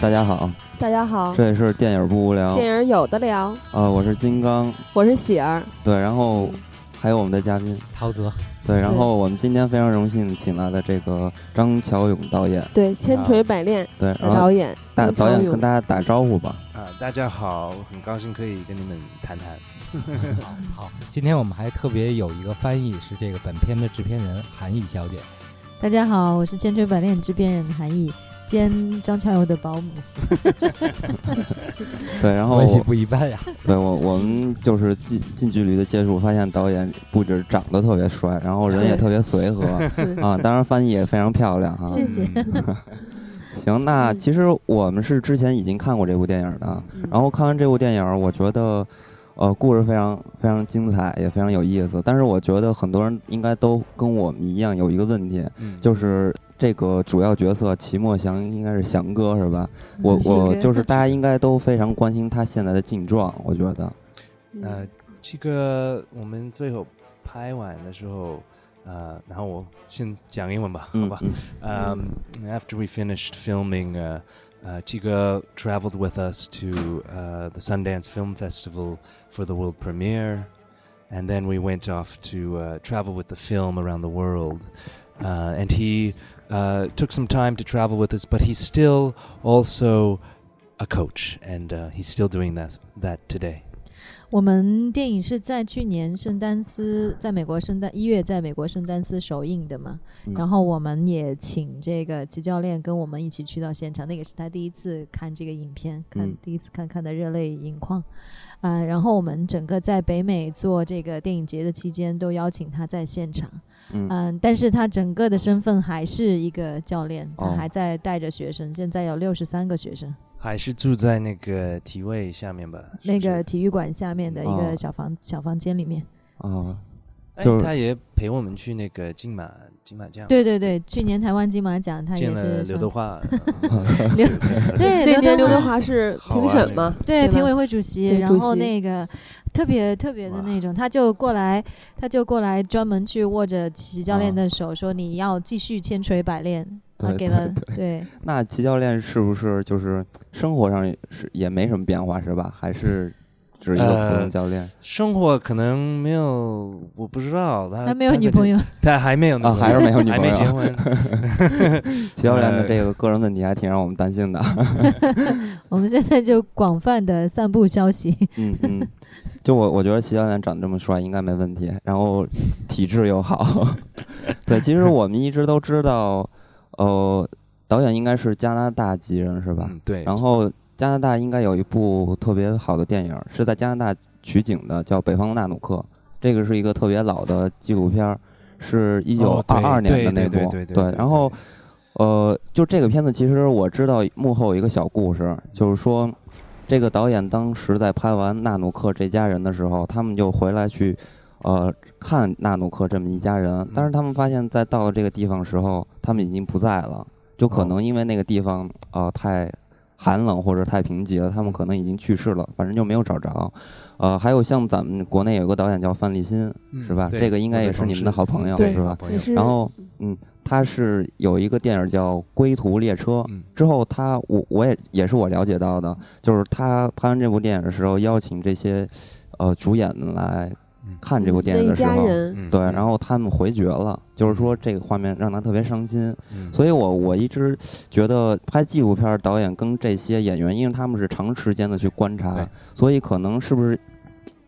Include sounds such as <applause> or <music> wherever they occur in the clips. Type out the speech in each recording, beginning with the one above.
大家好，大家好，这里是电影不无聊。电影有的聊。呃，我是金刚，我是喜儿。对，然后还有我们的嘉宾陶泽。对，然后我们今天非常荣幸请来的这个张乔勇导演。对，千锤百炼。对，导演。大导演跟大家打招呼吧。啊，大家好，很高兴可以跟你们谈谈。<laughs> 好，今天我们还特别有一个翻译，是这个本片的制片人韩毅小姐。大家好，我是千锤百炼制片人韩毅。兼张乔友的保姆，<laughs> 对，然后关系不一般呀。<laughs> 对我，我们就是近近距离的接触，发现导演不止长得特别帅，然后人也特别随和 <laughs> 啊，当然翻译也非常漂亮哈。谢谢。行，那其实我们是之前已经看过这部电影的，然后看完这部电影，我觉得呃故事非常非常精彩，也非常有意思。但是我觉得很多人应该都跟我们一样有一个问题，就是。这个主要角色齐墨祥应该是祥哥是吧？我我就是大家应该都非常关心他现在的境状，我觉得。呃，这个我们最后拍完的时候，呃，然后我先讲英文吧，好吧？嗯，After we finished filming, uh, uh, Chiga traveled with us to uh, the Sundance Film Festival for the world premiere, and then we went off to uh, travel with the film around the world. Uh, and he uh, took some time to travel with us, but he's still also a coach, and uh, he's still doing that that today. 我们电影是在去年圣丹斯，在美国圣丹一月，在美国圣丹斯首映的嘛。然后我们也请这个齐教练跟我们一起去到现场，那个是他第一次看这个影片，看第一次看看的热泪盈眶。啊，然后我们整个在北美做这个电影节的期间，都邀请他在现场。嗯，但是他整个的身份还是一个教练，他还在带着学生，现在有六十三个学生，还是住在那个体位下面吧？那个体育馆下面的一个小房小房间里面。哦，就他也陪我们去那个金马金马奖。对对对，去年台湾金马奖他也是刘德华。<laughs> 刘 <laughs> 对那年刘德华是评审吗？对，评委会主席。然后那个。特别特别的那种，他就过来，他就过来专门去握着齐教练的手，说你要继续千锤百炼。他给了对。<laughs> 那齐教练是不是就是生活上是也没什么变化是吧？还是只是一个普通教练？生活可能没有，我不知道他。他没有女朋友。他还没有啊，<laughs> 还是没有女朋友，还没结婚。<laughs> 齐教练的这个个人问题还挺让我们担心的。我们现在就广泛的散布消息。嗯嗯。就我，我觉得齐教练长得这么帅，应该没问题。然后体质又好，对，其实我们一直都知道，呃，导演应该是加拿大籍人，是吧？对。然后加拿大应该有一部特别好的电影，是在加拿大取景的，叫《北方纳努克》。这个是一个特别老的纪录片，是一九二二年的那部。对。然后，呃，就这个片子，其实我知道幕后有一个小故事，就是说。这个导演当时在拍完《纳努克这家人》的时候，他们就回来去，呃，看纳努克这么一家人。但是他们发现，在到了这个地方时候，他们已经不在了。就可能因为那个地方呃太寒冷或者太贫瘠了，他们可能已经去世了。反正就没有找着。呃，还有像咱们国内有个导演叫范立新，是吧？这个应该也是你们的好朋友，是吧？然后，嗯。他是有一个电影叫《归途列车》，之后他我我也也是我了解到的，就是他拍完这部电影的时候，邀请这些呃主演来看这部电影的时候，对，然后他们回绝了，就是说这个画面让他特别伤心。所以我我一直觉得拍纪录片导演跟这些演员，因为他们是长时间的去观察，所以可能是不是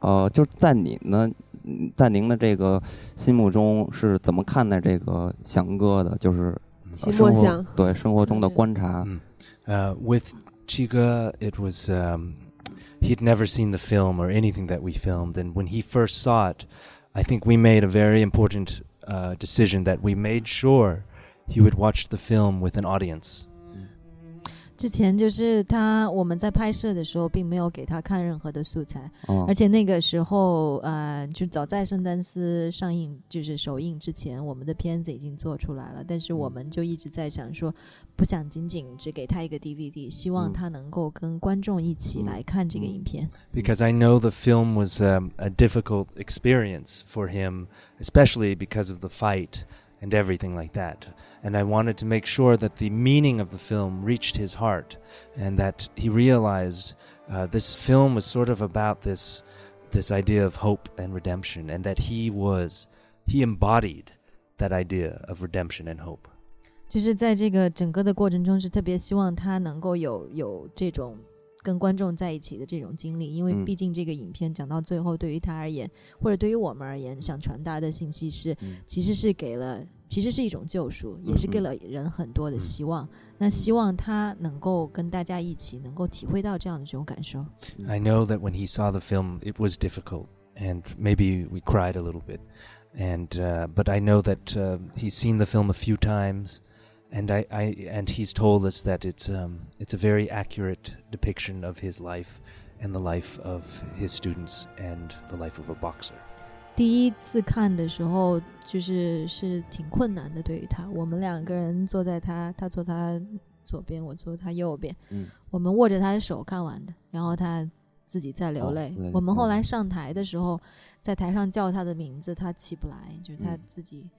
呃，就在你呢？在您的这个心目中是怎么看待这个翔哥的？就是生活对生活中的观察。呃，With Chiga, it was um, he'd never seen the film or anything that we filmed, and when he first saw it, I think we made a very important uh, decision that we made sure he would watch the film with an audience. 之前就是他，我们在拍摄的时候并没有给他看任何的素材，而且那个时候，呃，就早在圣丹斯上映，就是首映之前，我们的片子已经做出来了。但是我们就一直在想说，不想仅仅只给他一个 DVD，希望他能够跟观众一起来看这个影片。Because I know the film was a difficult experience for him, especially because of the fight. and everything like that. And I wanted to make sure that the meaning of the film reached his heart and that he realized uh, this film was sort of about this, this idea of hope and redemption, and that he was, he embodied that idea of redemption and hope. 就是在这个整个的过程中，是特别希望他能够有有这种 跟观众在一起的这种经历，因为毕竟这个影片讲到最后，对于他而言，或者对于我们而言，想传达的信息是，其实是给了，其实是一种救赎，也是给了人很多的希望。那希望他能够跟大家一起，能够体会到这样的这种感受。I know that when he saw the film, it was difficult, and maybe we cried a little bit, and uh, but I know that uh, he's seen the film a few times and I, I and he's told us that it's um, it's a very accurate depiction of his life and the life of his students and the life of a boxer. 第一次看的时候，就是是挺困难的，对于他，我们两个人坐在他，他坐他左边，我坐他右边，嗯，我们握着他的手看完的，然后他自己在流泪。哦、我们后来上台的时候，在台上叫他的名字，他起不来，就是他自己。嗯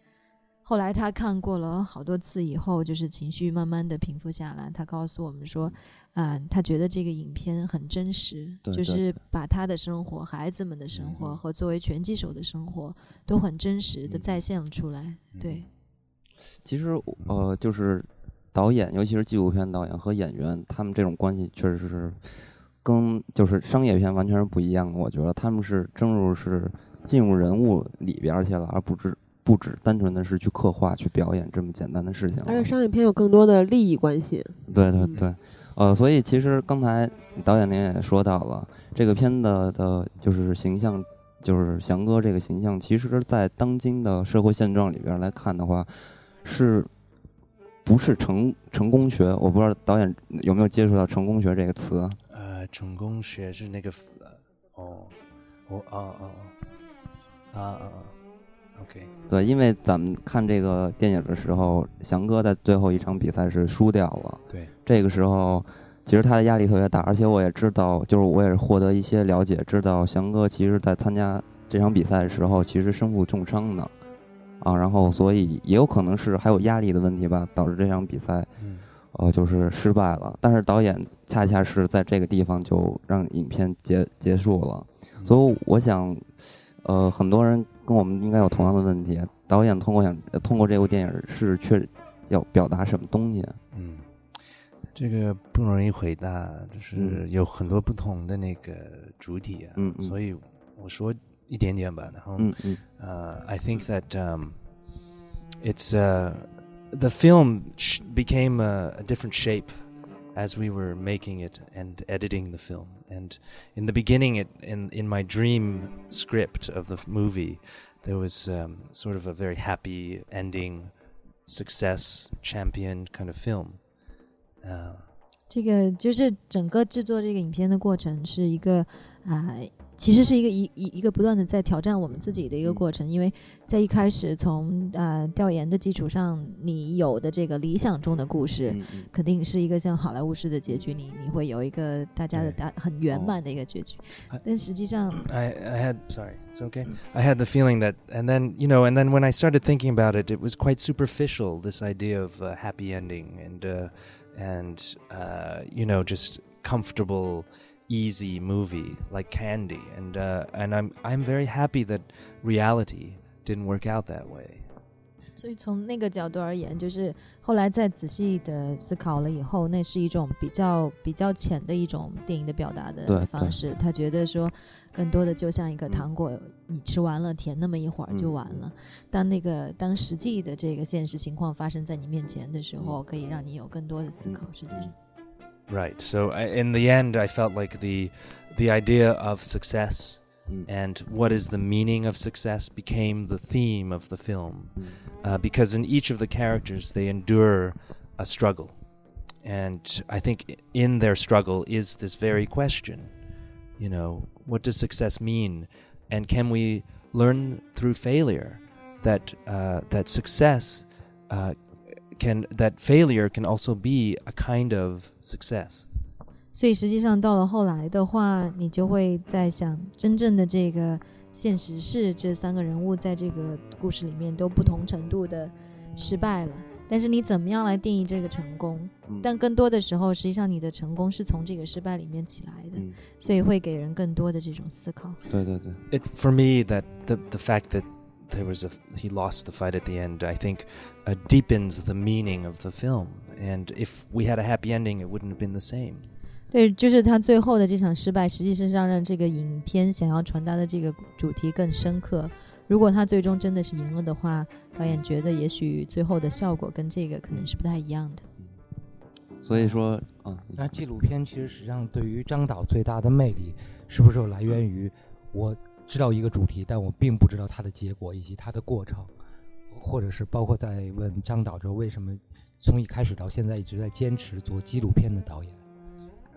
后来他看过了好多次以后，就是情绪慢慢的平复下来。他告诉我们说，啊、呃，他觉得这个影片很真实，就是把他的生活、孩子们的生活和作为拳击手的生活都很真实的再现了出来。对，其实呃，就是导演，尤其是纪录片导演和演员，他们这种关系确实是跟就是商业片完全是不一样的。我觉得他们是正如是进入人物里边去了，而不是。不止单纯的是去刻画、去表演这么简单的事情，而且商业片有更多的利益关系。对对对，呃，所以其实刚才导演您也说到了，这个片子的就是形象，就是翔哥这个形象，其实，在当今的社会现状里边来看的话，是不是成成功学？我不知道导演有没有接触到成功学这个词。呃，成功学是那个，哦，我啊啊啊啊啊。OK，对，因为咱们看这个电影的时候，翔哥在最后一场比赛是输掉了。对，这个时候其实他的压力特别大，而且我也知道，就是我也是获得一些了解，知道翔哥其实在参加这场比赛的时候，其实身负重伤的啊，然后所以也有可能是还有压力的问题吧，导致这场比赛，嗯，呃，就是失败了。但是导演恰恰是在这个地方就让影片结结束了，所以我想，呃，很多人。跟我们应该有同样的问题，导演通过想通过这部电影是确要表达什么东西？嗯，这个不容易回答，就是有很多不同的那个主体啊，嗯，所以我说一点点吧，然后，嗯嗯，呃、uh,，I think that um, it's uh, the film became a, a different shape as we were making it and editing the film. And in the beginning, it, in in my dream script of the movie, there was um, sort of a very happy ending, success champion kind of film. Uh, 这个就是整个制作这个影片的过程是一个啊、呃， 其实是一个一一一个不断的在挑战我们自己的一个过程，因为在一开始从呃调研的基础上，你有的这个理想中的故事，嗯肯定是一个像好莱坞式的结局，你你会有一个大家的大很圆满的一个结局，但实际上 I I had sorry it's okay I had the feeling that and then you know and then when I started thinking about it, it was quite superficial this idea of a happy ending and uh, and uh, you know just comfortable easy movie like candy and uh, and I'm I'm very happy that reality didn't work out that way 所以从那个角度而言，就是后来再仔细的思考了以后，那是一种比较比较浅的一种电影的表达的方式。他觉得说，更多的就像一个糖果，你吃完了甜那么一会儿就完了。当那个当实际的这个现实情况发生在你面前的时候，可以让你有更多的思考。实际上。Right. So I, in the end, I felt like the the idea of success mm. and what is the meaning of success became the theme of the film, mm. uh, because in each of the characters they endure a struggle, and I think in their struggle is this very question, you know, what does success mean, and can we learn through failure that uh, that success uh, can that failure can also be a kind of success. 所以实际上到了后来的话，你就会在想，真正的这个现实是这三个人物在这个故事里面都不同程度的 失败了，但是你怎么样来定义这个成功？但更多的时候，实际上你的成功是从这个失败里面起来的，所以会给人更多的这种思考。对对对。It for me that the the fact that there was a he lost the fight at the end, I think, uh, deepens the meaning of the film. And if we had a happy ending, it wouldn't have been the same. 对，就是他最后的这场失败，实际上让这个影片想要传达的这个主题更深刻。如果他最终真的是赢了的话，导演觉得也许最后的效果跟这个可能是不太一样的。所以说，啊，那纪录片其实实际上对于张导最大的魅力，是不是就来源于我 知道一个主题，但我并不知道它的结果以及它的过程，或者是包括在问张导说为什么从一开始到现在一直在坚持做纪录片的导演。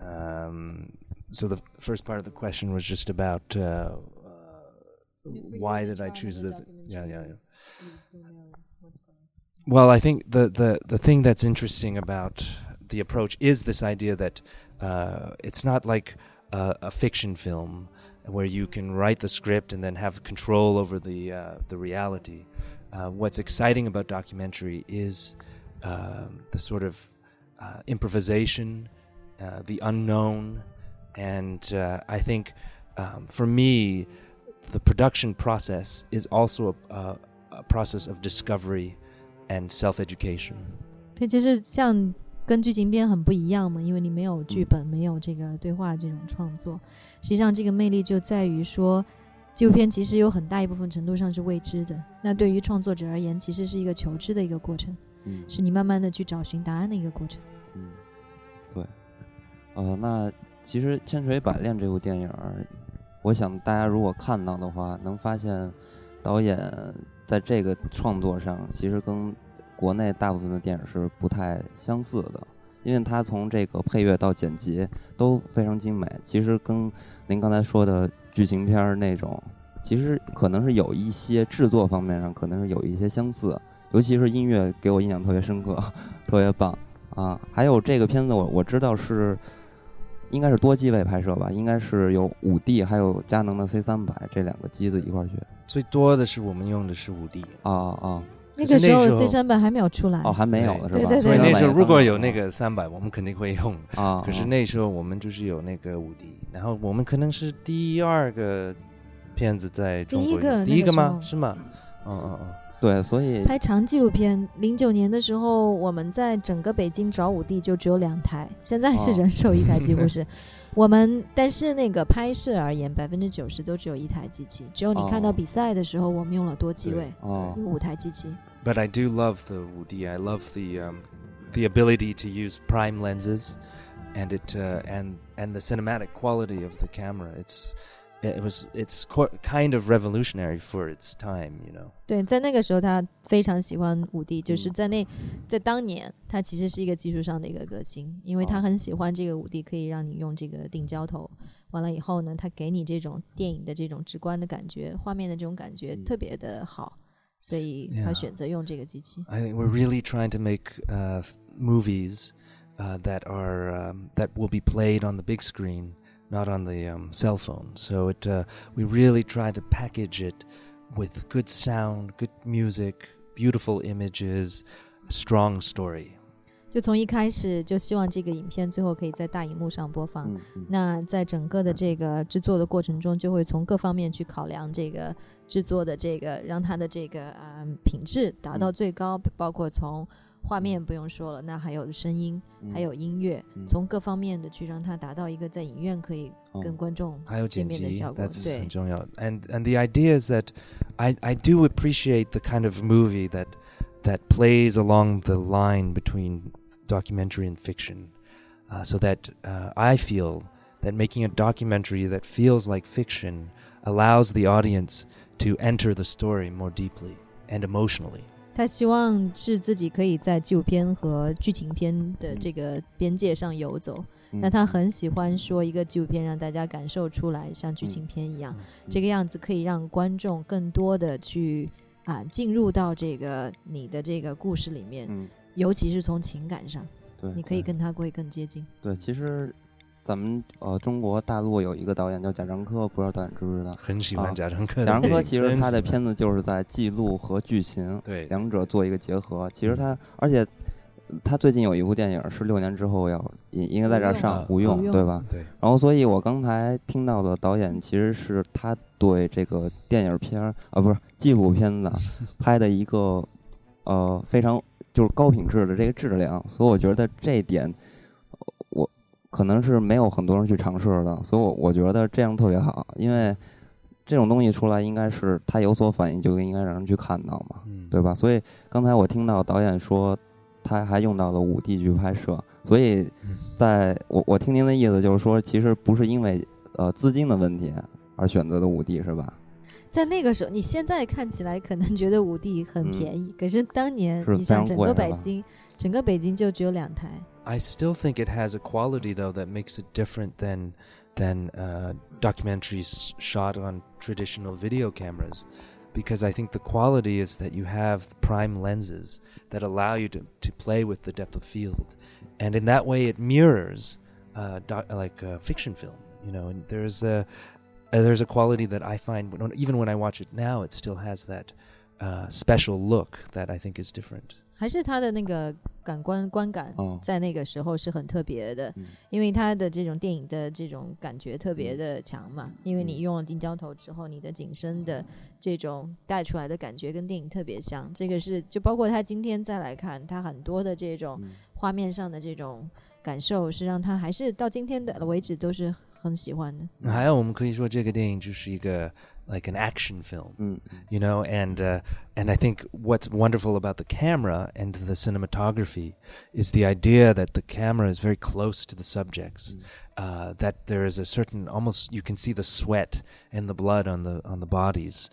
Um, so the first part of the question was just about uh, uh, why did I choose the yeah yeah yeah. Well, I think the, the the thing that's interesting about the approach is this idea that uh, it's not like a, a, fiction film where you can write the script and then have control over the uh, the reality. Uh, what's exciting about documentary is um, the sort of uh, improvisation uh, the unknown, and uh, I think um, for me, the production process is also a, a, a process of discovery and self-education. 对，就是像 跟剧情片很不一样嘛，因为你没有剧本，没有这个对话这种创作。实际上，这个魅力就在于说，纪录片其实有很大一部分程度上是未知的。那对于创作者而言，其实是一个求知的一个过程，嗯，是你慢慢的去找寻答案的一个过程。嗯，对。呃，那其实《千锤百炼》这部电影，我想大家如果看到的话，能发现导演在这个创作上其实跟国内大部分的电影是不太相似的，因为它从这个配乐到剪辑都非常精美。其实跟您刚才说的剧情片那种，其实可能是有一些制作方面上可能是有一些相似，尤其是音乐给我印象特别深刻，<laughs> 特别棒啊！还有这个片子，我我知道是。应该是多机位拍摄吧，应该是有五 D，还有佳能的 C 三百这两个机子一块儿去。最多的是我们用的是五 D 啊啊，那个时候 C 三百还没有出来哦，还没有是吧？对对对。所以那时候如果有那个三百，我们肯定会用啊。<laughs> 可是那时候我们就是有那个五 D，然后我们可能是第二个片子在中国，第一个吗？是吗？嗯嗯嗯。对，所以拍长纪录片，零九年的时候，我们在整个北京找五 D 就只有两台，现在是人手一台，几乎是。<laughs> 我们但是那个拍摄而言，百分之九十都只有一台机器，只有你看到比赛的时候，我们用了多机位，有五台机器。But I do love the 五 D. I love the um the ability to use prime lenses, and it uh, and and the cinematic quality of the camera. It's it was it's kind of revolutionary for its time, you know. 对，在那个时候他非常喜欢五 D，就是在那在当年，他其实是一个技术上的一个革新，因为他很喜欢这个五 D 可以让你用这个定焦头，完了以后呢，他给你这种电影的这种直观的感觉，画面的这种感觉特别的好， 所以他选择用这个机器。I think we're really trying to make uh, movies uh, that are um, that will be played on the big screen not on the um, cell phone. So it uh, we really tried to package it with good sound, good music, beautiful images, strong story. 就从一开始就希望这个影片最后可以在大荧幕上播放。嗯、那在整个的这个制作的过程中，就会从各方面去考量这个 制作的这个让它的这个呃品质达到最高，包括从画面不用说了，那还有声音，还有音乐，从各方面的去让它达到一个在影院可以跟观众还有见面的效果。对，很重要。And and the idea is that I I do appreciate the kind of movie that that plays along the line between documentary and fiction, uh, so that uh, I feel that making a documentary that feels like fiction allows the audience to enter the story more deeply and emotionally. 他希望是自己可以在纪录片和剧情片的这个边界上游走。那他很喜欢说一个纪录片让大家感受出来像剧情片一样，这个样子可以让观众更多的去啊进入到这个你的这个故事里面，尤其是从情感上，对，你可以跟他会更接近。对，其实。咱们呃中国大陆有一个导演叫贾樟柯，不知道导演知不知道？很喜欢贾樟柯。贾樟柯其实他的片子就是在记录和剧情对两者做一个结合。其实他而且他最近有一部电影是六年之后要应应该在这儿上无用对吧？对。然后所以我刚才听到的导演其实是他对这个电影片儿啊不是纪录片子 <laughs> 拍的一个呃非常。就是高品质的这个质量，所以我觉得这一点，我可能是没有很多人去尝试的，所以我我觉得这样特别好，因为这种东西出来应该是它有所反应，就应该让人去看到嘛，对吧？所以刚才我听到导演说他还用到了五 D 去拍摄，所以在我我听您的意思就是说，其实不是因为呃资金的问题而选择的五 D 是吧？在那个时候，你现在看起来可能觉得五 D 很便宜，可是当年你像整个北京，整个北京就只有两台。I still think it has a quality though that makes it different than than uh, documentaries shot on traditional video cameras. Because I think the quality is that you have prime lenses that allow you to, to play with the depth of field. And in that way, it mirrors uh, doc, like a fiction film, you know, and there's a, uh, there's a quality that I find even when I watch it now, it still has that uh, special look that I think is different. 还是他的那个 感官观感，在那个时候是很特别的，因为他的这种电影的这种感觉特别的强嘛。因为你用了定焦头之后，你的景深的这种带出来的感觉跟电影特别像。这个是就包括他今天再来看，他很多的这种画面上的这种感受，是让他还是到今天的为止都是很喜欢的。还有，我们可以说这个电影就是一个 like an action film, mm. you know, and uh, and I think what's wonderful about the camera and the cinematography is the idea that the camera is very close to the subjects, mm. uh, that there is a certain almost you can see the sweat and the blood on the on the bodies,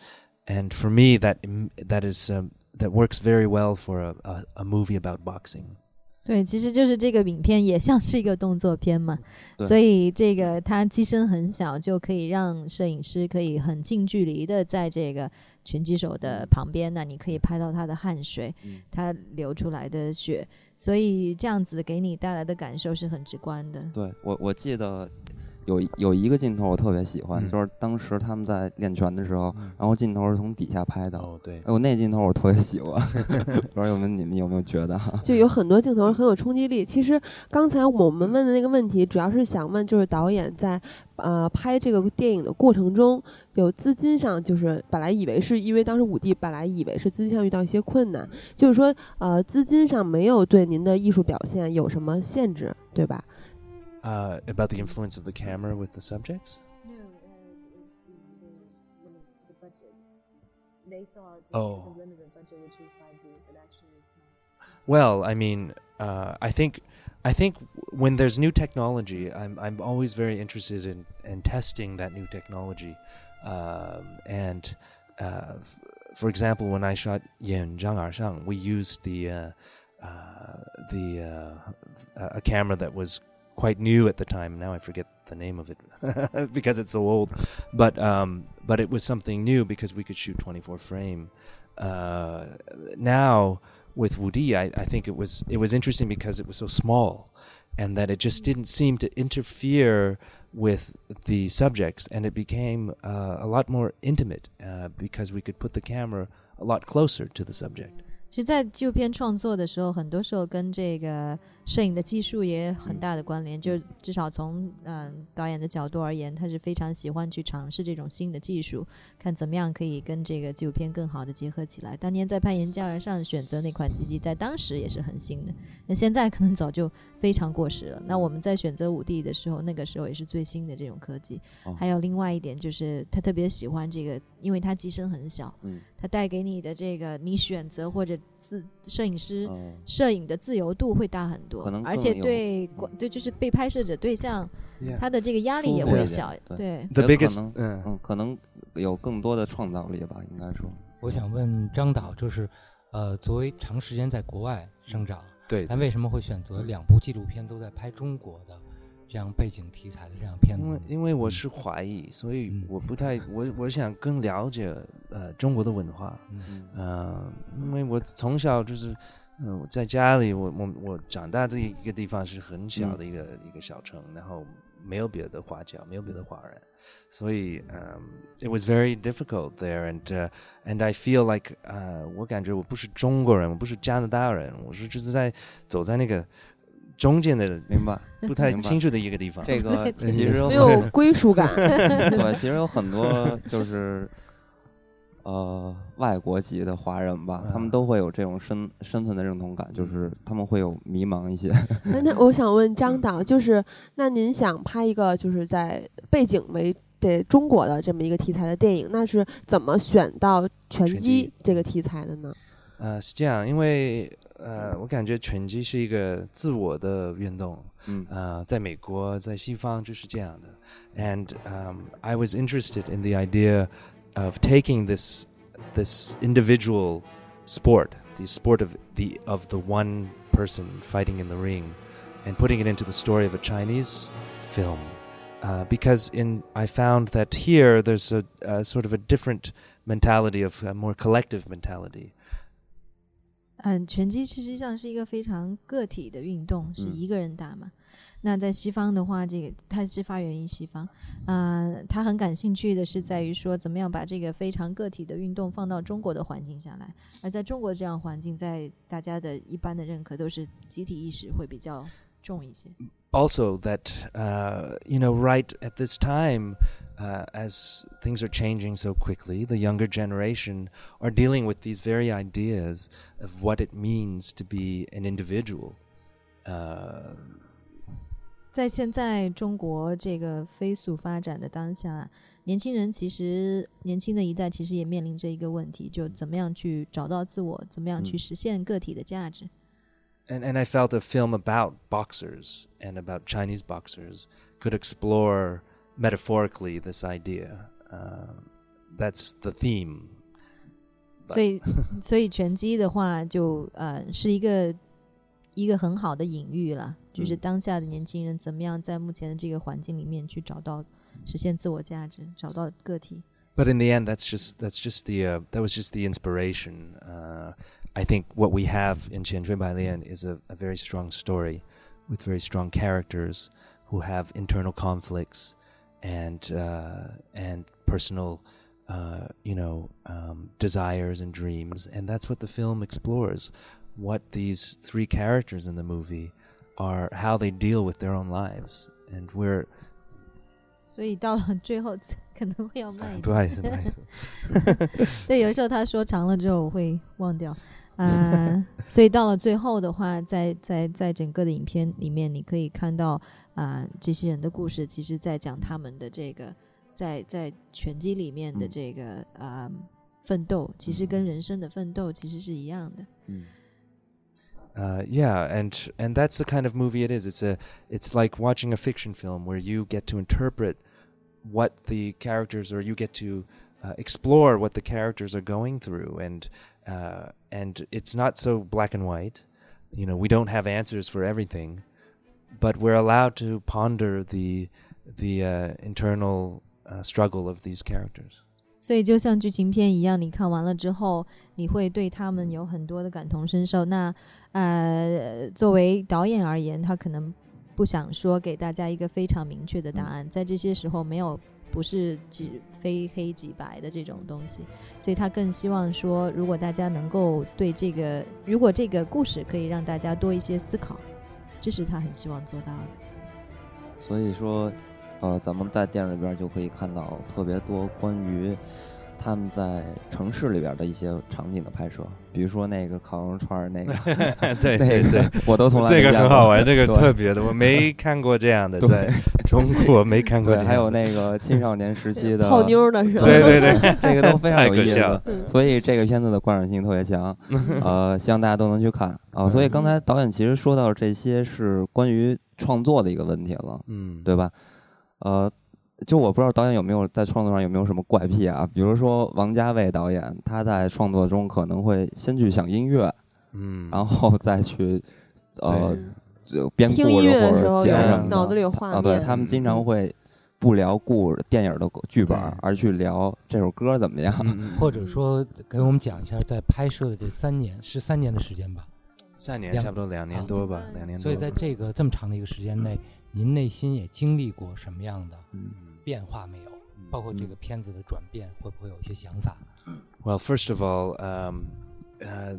and for me that that is um, that works very well for a, a, a movie about boxing. 对，其实就是这个影片也像是一个动作片嘛，所以这个它机身很小，就可以让摄影师可以很近距离的在这个拳击手的旁边，那你可以拍到他的汗水，他流出来的血，所以这样子给你带来的感受是很直观的。对我，我记得。有有一个镜头我特别喜欢，就是当时他们在练拳的时候，然后镜头是从底下拍的。哦，对，哎，我那镜头我特别喜欢，<laughs> 不知道有没有你们有没有觉得？<laughs> 就有很多镜头很有冲击力。其实刚才我们问的那个问题，主要是想问，就是导演在呃拍这个电影的过程中，有资金上，就是本来以为是因为当时五弟本来以为是资金上遇到一些困难，就是说呃资金上没有对您的艺术表现有什么限制，对吧？uh, about the influence of the camera with the subjects? No, uh, it's the, the budget. They thought oh. it's a limited budget, which is 5D, but actually it's not. Well, I mean, uh, I think I think when there's new technology, I'm I'm always very interested in in testing that new technology, um, and uh, f- for example, when I shot Yan Zhang Er Shang, we used the uh, uh, the uh, a camera that was quite new at the time. Now I forget the name of it <laughs> because it's so old. But um, but it was something new because we could shoot 24 frame. Uh, now with Wudi, I, I think it was it was interesting because it was so small, and that it just didn't seem to interfere with the subjects, and it became uh, a lot more intimate uh, because we could put the camera a lot closer to the subject. 其实，在纪录片创作的时候，很多时候跟这个 摄影的技术也很大的关联。就至少从嗯导演的角度而言，他是非常喜欢去尝试这种新的技术，看怎么样可以跟这个纪录片更好的结合起来。当年在攀岩架儿上选择那款机器，在当时也是很新的，那现在可能早就非常过时了。那我们在选择五 D 的时候，那个时候也是最新的这种科技。还有另外一点就是，他特别喜欢这个，因为它机身很小，嗯，它带给你的这个你选择或者自摄影师摄影的自由度会大很多，而且对对就是被拍摄者对象，他的这个压力也会小。对，The biggest，嗯嗯，可能有更多的创造力吧，应该说。我想问张导，就是呃，作为长时间在国外生长，对，他为什么会选择两部纪录片都在拍中国的？这样背景题材的这样片子，因为因为我是华裔，所以我不太我我想更了解呃中国的文化，嗯，因为我从小就是嗯在家里，我我我长大这一个地方是很小的一个一个小城，然后没有别的华侨，没有别的华人，所以嗯、i t was very difficult there, and、uh, and I feel like 呃、我感觉我不是中国人，我不是加拿大人，我是就是在走在那个中间的明白？<laughs> 不太清楚的一个地方。这个 <laughs> 其实有没有归属感。<laughs> 对，其实有很多就是呃外国籍的华人吧，他们嗯都会有这种身身份的认同感，就是他们会有迷茫一些。那那我想问张导，就是那您想拍一个就是在背景为对中国的这么一个题材的电影，那是怎么选到拳击这个题材的呢？呃，是这样，因为呃，我感觉拳击是一个自我的运动，嗯呃，在美国，在西方就是这样的。And um, I was interested in the idea of taking this this individual sport, the sport of the of the one person fighting in the ring, and putting it into the story of a Chinese film. Uh, because in I found that here there's a, a sort of a different mentality of a more collective mentality. 嗯，拳击实际上是一个非常个体的运动，是嗯一个人打嘛。那在西方的话，这个它是发源于西方，啊、他很感兴趣的是在于说，怎么样把这个非常个体的运动放到中国的环境下来。而在中国这样环境，在大家的一般的认可都是集体意识会比较重一些。also that uh, you know right at this time uh, as things are changing so quickly the younger generation are dealing with these very ideas of what it means to be an individual uh, 在现在中国这个飞速发展的当下，年轻人其实年轻的一代其实也面临着一个问题，就怎么样去找到自我，怎么样去嗯实现个体的价值。 and, and I felt a film about boxers and about Chinese boxers could explore metaphorically this idea. Uh, that's the theme. 所以，所以拳击的话就，呃是一个一个很好的隐喻了，就是嗯当下的年轻人怎么样在目前的这个环境里面去找到实现自我价值，找到个体。 But <laughs> in the end, that's just that's just the uh, that was just the inspiration. Uh, I think what we have in Qian Jun Bai Lian is a, a very strong story, with very strong characters who have internal conflicts and uh, and personal, uh, you know, um, desires and dreams, and that's what the film explores. What these three characters in the movie are, how they deal with their own lives, and we're <laughs> 所以到了最后可能会要慢一点。不好意思，不好意思。<laughs> 对，有时候他说长了之后我会忘掉， <laughs> 啊、所以到了最后的话，在在在整个的影片里面，你可以看到啊、这些人的故事，其实在讲他们的这个在在拳击里面的嗯这个啊、奋斗，其实跟人生的奋斗其实是一样的。嗯 Uh, yeah, and and that's the kind of movie it is. It's a it's like watching a fiction film where you get to interpret what the characters or you get to uh, explore what the characters are going through, and uh, and it's not so black and white. You know, we don't have answers for everything, but we're allowed to ponder the the uh, internal uh, struggle of these characters. 所以就像剧情片一样，你看完了之后，你会对他们有很多的感同身受。那呃，作为导演而言，他可能不想说给大家一个非常明确的答案，在这些时候没有 不是几非黑即白的这种东西，所以他更希望说，如果大家能够对这个，如果这个故事可以让大家多一些思考，这是他很希望做到的。所以说，呃，咱们在电影里边就可以看到特别多关于他们在城市里边的一些场景的拍摄，比如说那个烤羊肉串儿那个，<laughs> 对 <laughs> 对对，我都从来没这个很好玩，这个特别的，我没看过这样的，<laughs> 对。在中国没看过。还有那个青少年时期的泡妞的是吧？对对对，这个都非常有意思。所以这个片子的观赏性特别强，呃，希望大家都能去看。啊。所以刚才导演其实说到这些是关于创作的一个问题了，嗯，对吧？呃，就我不知道导演有没有在创作上有没有什么怪癖啊？比如说王家卫导演，他在创作中可能会先去想音乐，嗯，然后 <laughs> 再去呃编故事或者乐的时候，讲什么的脑子里有画啊，对。他们经常会不聊故事电影的剧本，而去聊这首歌怎么样。<laughs> 或者说给我们讲一下，在拍摄的这三年，是三年的时间吧？三年，差不多两年多吧，两年多。所以在这个这么长的一个时间内，您内心也经历过什么样的变化没有？包括这个片子的转变，会不会有一些想法？Well, first of all, um, uh,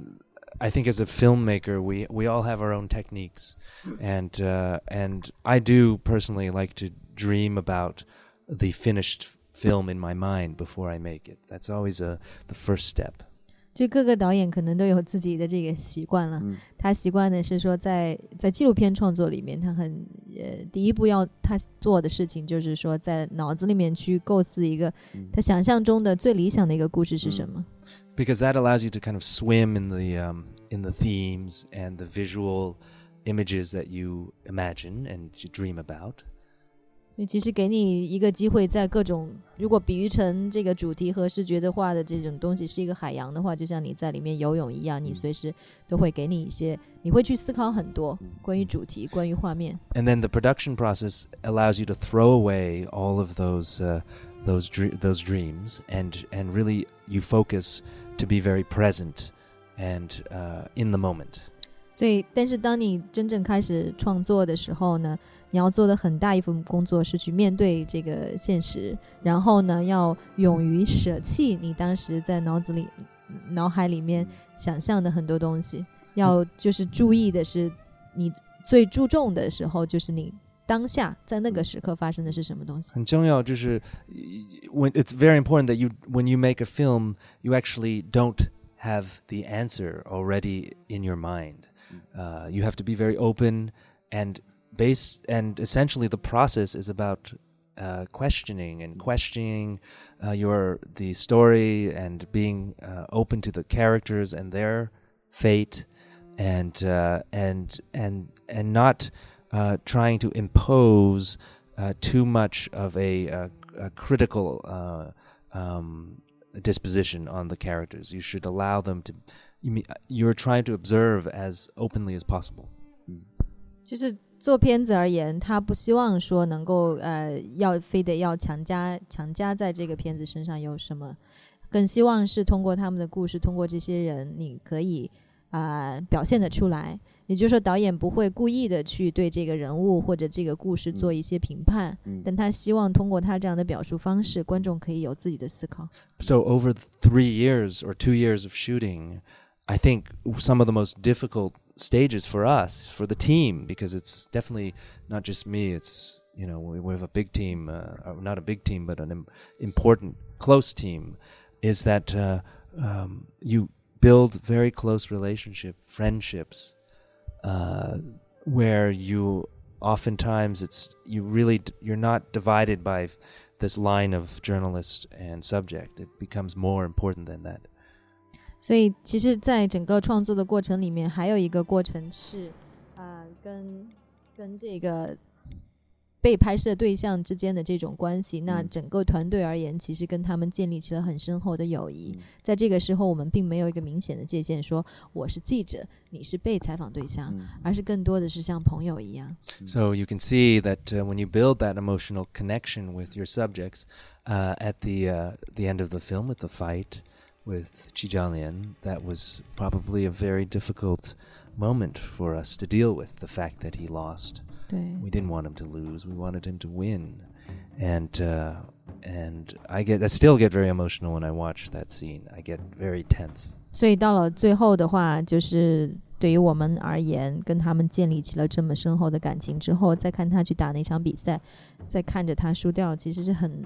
I think as a filmmaker, we we all have our own techniques, and uh, and I do personally like to dream about the finished film in my mind before I make it. That's always a the first step. 就各个导演可能都有自己的这个习惯了。他习惯的是说，在在纪录片创作里面，他很呃，第一步要他做的事情就是说，在脑子里面去构思一个他想象中的最理想的一个故事是什么。Because that allows you to kind of swim in the um in the themes and the visual images that you imagine and you dream about. 其实给你一个机会，在各种如果比喻成这个主题和视觉的话的这种东西是一个海洋的话，就像你在里面游泳一样，你随时都会给你一些，你会去思考很多关于主题、关于画面。And then the production process allows you to throw away all of those uh, those those dreams and and really you focus to be very present and uh, in the moment. 所以，但是当你真正开始创作的时候呢？你要做的很大一份工作是去面对这个现实，然后呢，要勇于舍弃你当时在脑子里、脑海里面想象的很多东西。要就是注意的是，你最注重的时候就是你当下在那个时刻发生的是什么东西。很重要，就是 when it's very important that you when you make a film, you actually don't have the answer already in your mind. Uh, you have to be very open and base and essentially the process is about uh, questioning and questioning uh, your the story and being uh, open to the characters and their fate and uh, and and and not uh, trying to impose uh, too much of a, a, a critical um, disposition on the characters. You should allow them to. You mean, you're trying to observe as openly as possible. 就是做片子而言，他不希望说能够呃，要非得要强加强加在这个片子身上有什么，更希望是通过他们的故事，通过这些人，你可以啊表现得出来。也就是说，导演不会故意的去对这个人物或者这个故事做一些评判，但他希望通过他这样的表述方式，观众可以有自己的思考。So over three years or two years of shooting, I think some of the most difficult stages for us, for the team, because it's definitely not just me. It's you know we, we have a big team, uh, not a big team, but an Im- important, close team. Is that uh, um, you build very close relationship, friendships, uh, where you oftentimes it's you really you're not divided by this line of journalist and subject. It becomes more important than that. 所以，其实，在整个创作的过程里面，还有一个过程是，啊，跟跟这个被拍摄对象之间的这种关系。那整个团队而言，其实跟他们建立起了很深厚的友谊。在这个时候，我们并没有一个明显的界限，说我是记者，你是被采访对象，而是更多的是像朋友一样。So you can see that when you build that emotional connection with your subjects, uh, at the the end of the film with the fight. with Qi Jianlian, that was probably a very difficult moment for us to deal with the fact that he lost. We didn't want him to lose. We wanted him to win, and uh, and I get I still get very emotional when I watch that scene. I get very tense. 所以到了最后的话，就是对于我们而言，跟他们建立起了这么深厚的感情之后，再看他去打那场比赛，再看着他输掉，其实是很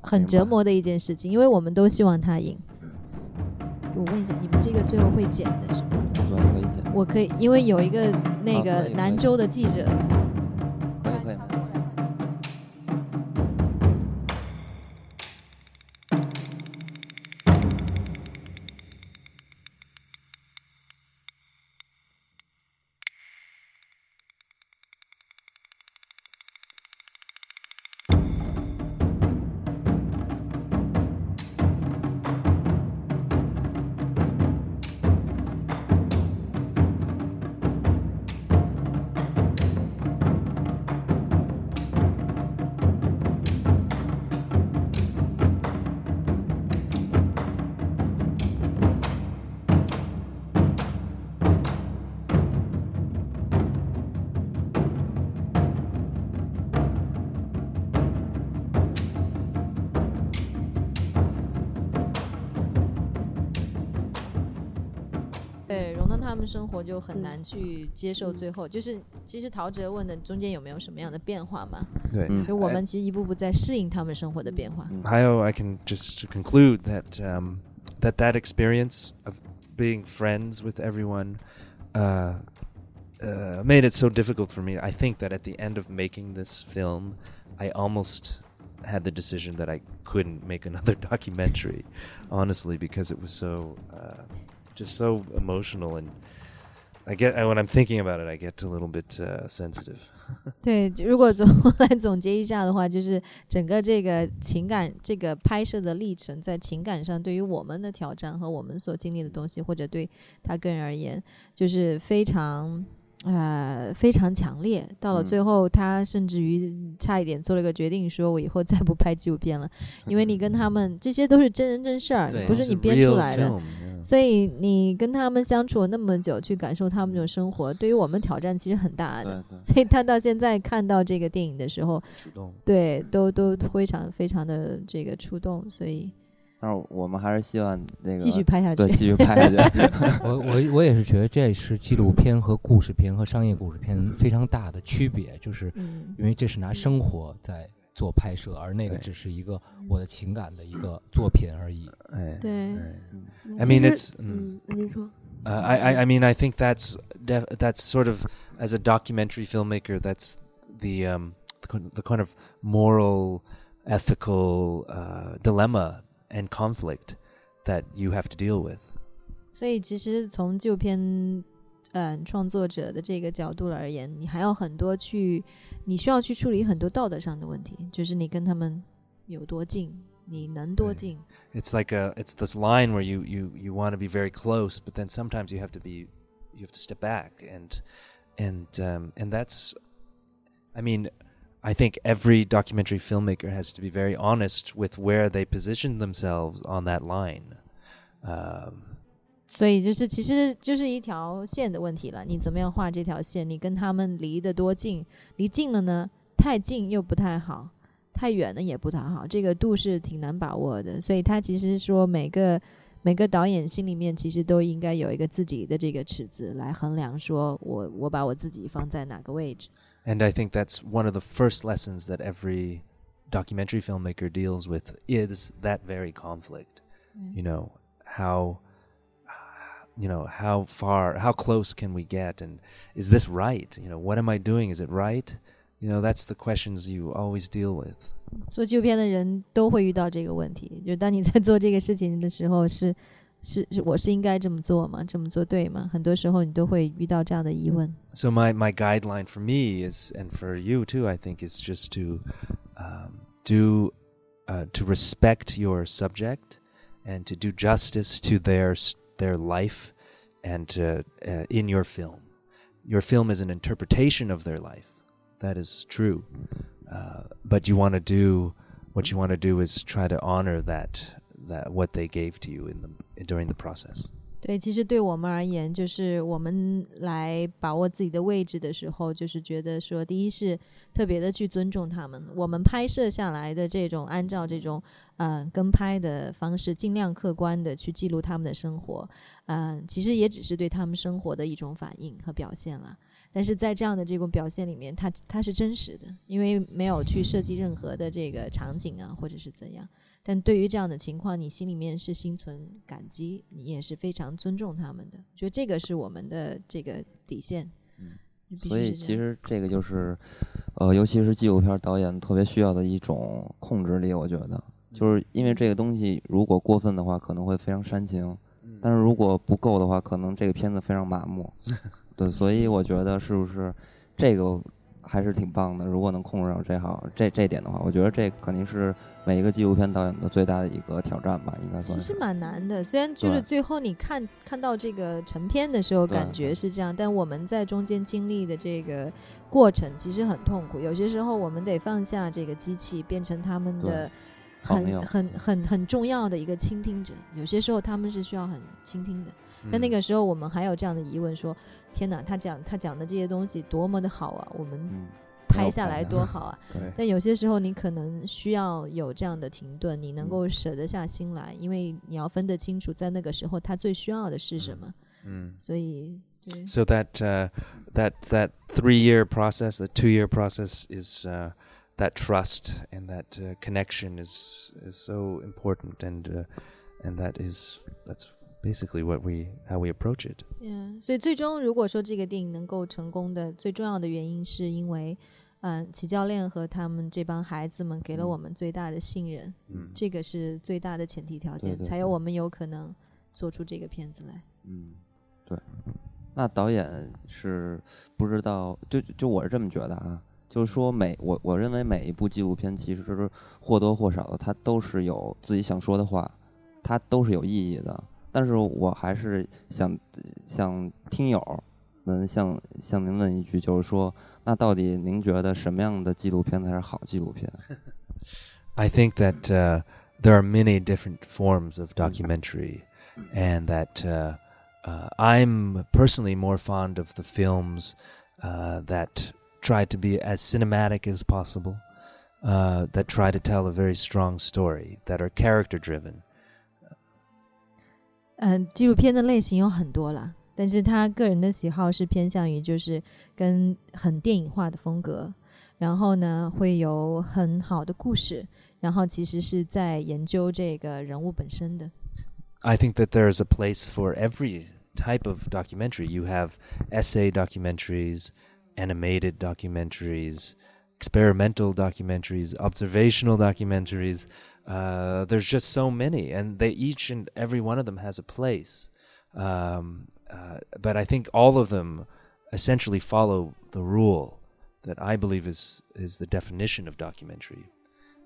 很折磨的一件事情，因为我们都希望他赢。我问一下，你们这个最后会剪的是吗？可以剪。我可以，因为有一个那个兰州的记者。们生活就很难去接受。最后就是，其实陶喆问的中间有没有什么样的变化嘛？对，所以我们其实一步步在适应他们生活的变化。还有，I can just conclude that um that that experience of being friends with everyone uh uh made it so difficult for me. I think that at the end of making this film, I almost had the decision that I couldn't make another <laughs> documentary, honestly, because it was so uh, just so emotional and I get when I'm thinking about it, I get a little bit uh, sensitive. <laughs> 对，如果总来总结一下的话，就是整个这个情感这个拍摄的历程，在情感上对于我们的挑战和我们所经历的东西，或者对他个人而言，就是非常。 呃，非常强烈。到了最后，他甚至于差一点做了个决定，说我以后再不拍纪录片了，因为你跟他们这些都是真人真事儿，不是你编出来的。所以你跟他们相处了那么久，去感受他们这种生活，对于我们挑战其实很大的。所以他到现在看到这个电影的时候，对，都都非常非常的这个触动，所以。但是我们还是希望那个继续拍下去，对，继续拍下去。我我我也是觉得这是纪录片和故事片和商业故事片非常大的区别，就是因为这是拿生活在做拍摄，而那个只是一个我的情感的一个作品而已。哎，对。I mean, it's. 嗯，您说。Uh, I, I I mean I think that's def, that's sort of as a documentary filmmaker that's the um the, the kind of moral ethical uh, dilemma and conflict that you have to deal with. 所以其实从纪录片嗯创作者的这个角度而言，你还有很多去，你需要去处理很多道德上的问题，就是你跟他们有多近，你能多近。It's like a it's this line where you you you want to be very close, but then sometimes you have to be you have to step back and and um, and that's I mean I think every documentary filmmaker has to be very honest with where they position themselves on that line. Um, 所以就是，其实就是一条线的问题了。你怎么样画这条线？你跟他们离得多近？离近了呢，太近又不太好，太远了也不太好。这个度是挺难把握的。所以他其实说，每个每个导演心里面其实都应该有一个自己的这个尺子来衡量，说我我把我自己放在哪个位置。 and I think that's one of the first lessons that every documentary filmmaker deals with is that very conflict. Mm. You know, how you know, how far how close can we get and is this right? You know, what am I doing? Is it right? You know, that's the questions you always deal with. 做纪录片的人都会遇到这个问题，就当你在做这个事情的时候是 是是我是应该这么做吗？这么做对吗？很多时候你都会遇到这样的疑问。So my my guideline for me is, and for you too, I think, is just to um, do uh, to respect your subject and to do justice to their their life and to, uh, in your film. Your film is an interpretation of their life. That is true. Uh, but you want to do what you want to do is try to honor that that what they gave to you in the during the process. 对，其实对我们而言，就是我们来把握自己的位置的时候，就是觉得说，第一是特别的去尊重他们。我们拍摄下来的这种，按照这种嗯跟拍的方式，尽量客观的去记录他们的生活，嗯，其实也只是对他们生活的一种反应和表现了。但是在这样的这种表现里面，它它是真实的，因为没有去设计任何的这个场景啊，或者是怎样。但对于这样的情况，你心里面是心存感激，你也是非常尊重他们的。觉得这个是我们的这个底线。嗯，所以其实这个就是，呃，尤其是纪录片导演特别需要的一种控制力。我觉得，就是因为这个东西如果过分的话，可能会非常煽情；但是如果不够的话，可能这个片子非常麻木。<laughs> 对，所以我觉得是不是这个还是挺棒的？如果能控制到这好这这点的话，我觉得这肯定是。每一个纪录片导演的最大的一个挑战吧，应该算。其实蛮难的，虽然就是最后你看看到这个成片的时候，感觉是这样，但我们在中间经历的这个过程其实很痛苦。有些时候我们得放下这个机器，变成他们的很很很很重要的一个倾听者。有些时候他们是需要很倾听的。那那个时候我们还有这样的疑问：说天哪，他讲他讲的这些东西多么的好啊！我们。拍下来多好啊！但有些时候你可能需要有这样的停顿，你能够舍得下心来，因为你要分得清楚，在那个时候他最需要的是什么。Mm. 所以对 So that uh, that that three year process, the two year process, is uh, that trust and that uh, connection is is so important, and uh, and that is that's basically what we how we approach it. Yeah，所以最终如果说这个电影能够成功的最重要的原因，是因为，嗯，齐教练和他们这帮孩子们给了我们最大的信任，Mm. 这个是最大的前提条件，对对才有我们有可能做出这个片子来。嗯，对。那导演是不知道，就就我是这么觉得啊，就是说每我我认为每一部纪录片其实或多或少的它都是有自己想说的话，它都是有意义的。但是我还是想向听友们向向您问一句，就是说，那到底您觉得什么样的纪录片才是好纪录片？ I think that uh, there are many different forms of documentary, and that uh, uh, I'm personally more fond of the films uh, that try to be as cinematic as possible, uh, that try to tell a very strong story, that are character driven. 嗯，纪录片的类型有很多啦，但是他个人的喜好是偏向于就是跟很电影化的风格，然后呢会有很好的故事，然后其实是在研究这个人物本身的。 I think that there is a place for every type of documentary. You have essay documentaries, animated documentaries, experimental documentaries, observational documentaries. Uh, there's just so many, and they each and every one of them has a place. Um, uh, but I think all of them essentially follow the rule that I believe is is the definition of documentary,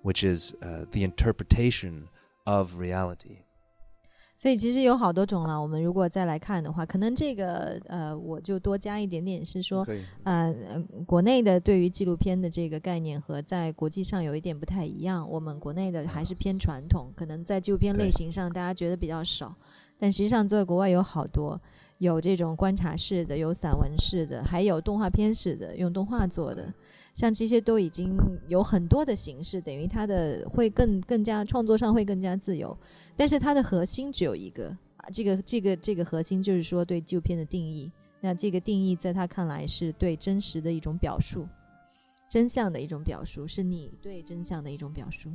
which is uh, the interpretation of reality. 所以其实有好多种了。我们如果再来看的话，可能这个呃，我就多加一点点，是说，呃，呃国内的对于纪录片的这个概念和在国际上有一点不太一样。我们国内的还是偏传统，可能在纪录片类型上大家觉得比较少，但实际上在国外有好多，有这种观察式的，有散文式的，还有动画片式的，用动画做的。像这些都已经有很多的形式，等于它的会更更加创作上会更加自由，但是它的核心只有一个啊，这个这个这个核心就是说对纪录片的定义。那这个定义在他看来是对真实的一种表述，真相的一种表述，是你对真相的一种表述。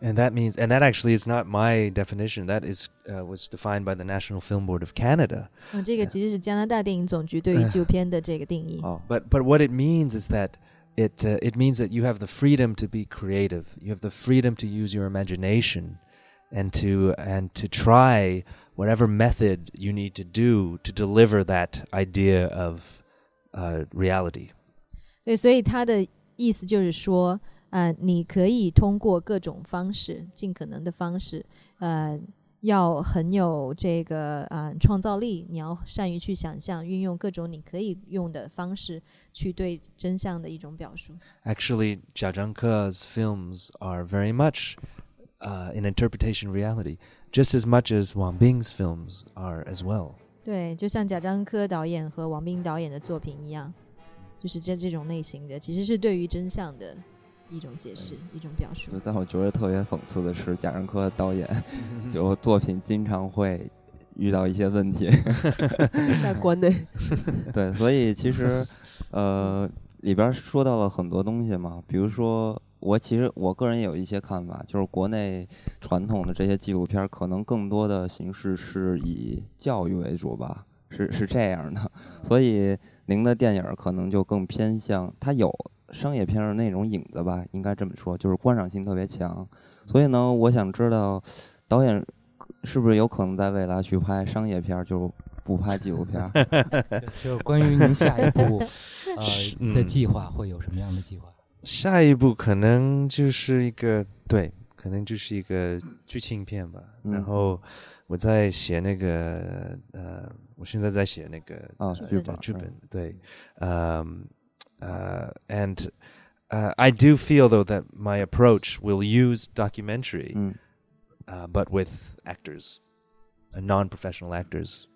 And that means, and that actually is not my definition. That is uh, was defined by the National Film Board of Canada. 那这个其实是加拿大电影总局对于纪录片的这个定义。哦， But but what it means is that it uh, it means that you have the freedom to be creative. You have the freedom to use your imagination, and to and to try whatever method you need to do to deliver that idea of uh, reality. 对，所以他的意思就是说，呃，你可以通过各种方式，尽可能的方式，呃， 要很有这个呃创造力，你要善于去想象，运用各种你可以用的方式去对真相的一种表述。Actually, Jia Zhangke's films are very much uh, an interpretation reality, just as much as Wang Bing's films are as well. 对，就像贾樟柯导演和王斌导演的作品一样，就是这这种类型的，其实是对于真相的一种解释，一种表述。但我觉得特别讽刺的是，贾樟柯导演 <laughs> 就作品经常会遇到一些问题。在国内，对，所以其实，<laughs> 呃，里边说到了很多东西嘛，比如说，我其实我个人也有一些看法，就是国内传统的这些纪录片，可能更多的形式是以教育为主吧，是是这样的，所以您的电影可能就更偏向它有商业片儿的那种影子吧，应该这么说，就是观赏性特别强。所以呢，我想知道导演是不是有可能在未来去拍商业片儿，就不拍纪录片儿？<laughs> 就就是关于您下一步 <laughs> 呃嗯的计划会有什么样的计划？下一步可能就是一个对，可能就是一个剧情片吧。嗯然后我在写那个呃，我现在在写那个啊剧本剧剧本对，嗯呃 ，and uh, I do feel though that my approach will use documentary, 嗯 uh, but with actors, uh, non-professional actors.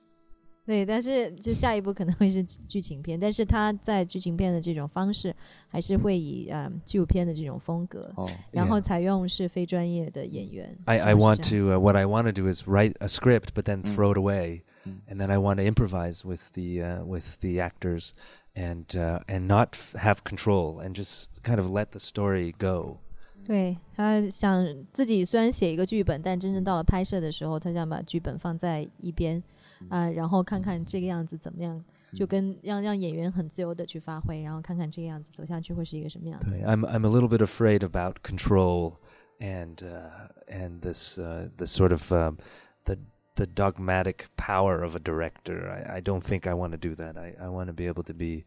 对，但是就下一步可能会是剧情片，但是他在剧情片的这种方式，还是会以呃纪录片的这种风格，哦。然后 Yeah. 采用是非专业的演员。 I, 希 I 望 want 是这样 to uh, what I want to do is write a script, but then Mm. throw it away and then I want to improvise with the uh, with the actors, and uh, and not f- have control and just kind of let the story go. 对他想自己虽然写一个剧本，但真正到了拍摄的时候，他想把剧本放在一边啊、然后看看这个样子怎么样，就跟让让演员很自由的去发挥，然后看看这个样子走下去会是一个什么样子。 I'm I'm a little bit afraid about control and uh, and this uh, the sort of um, the the dogmatic power of a director. I, I don't think I want to do that. I, I want to be able to be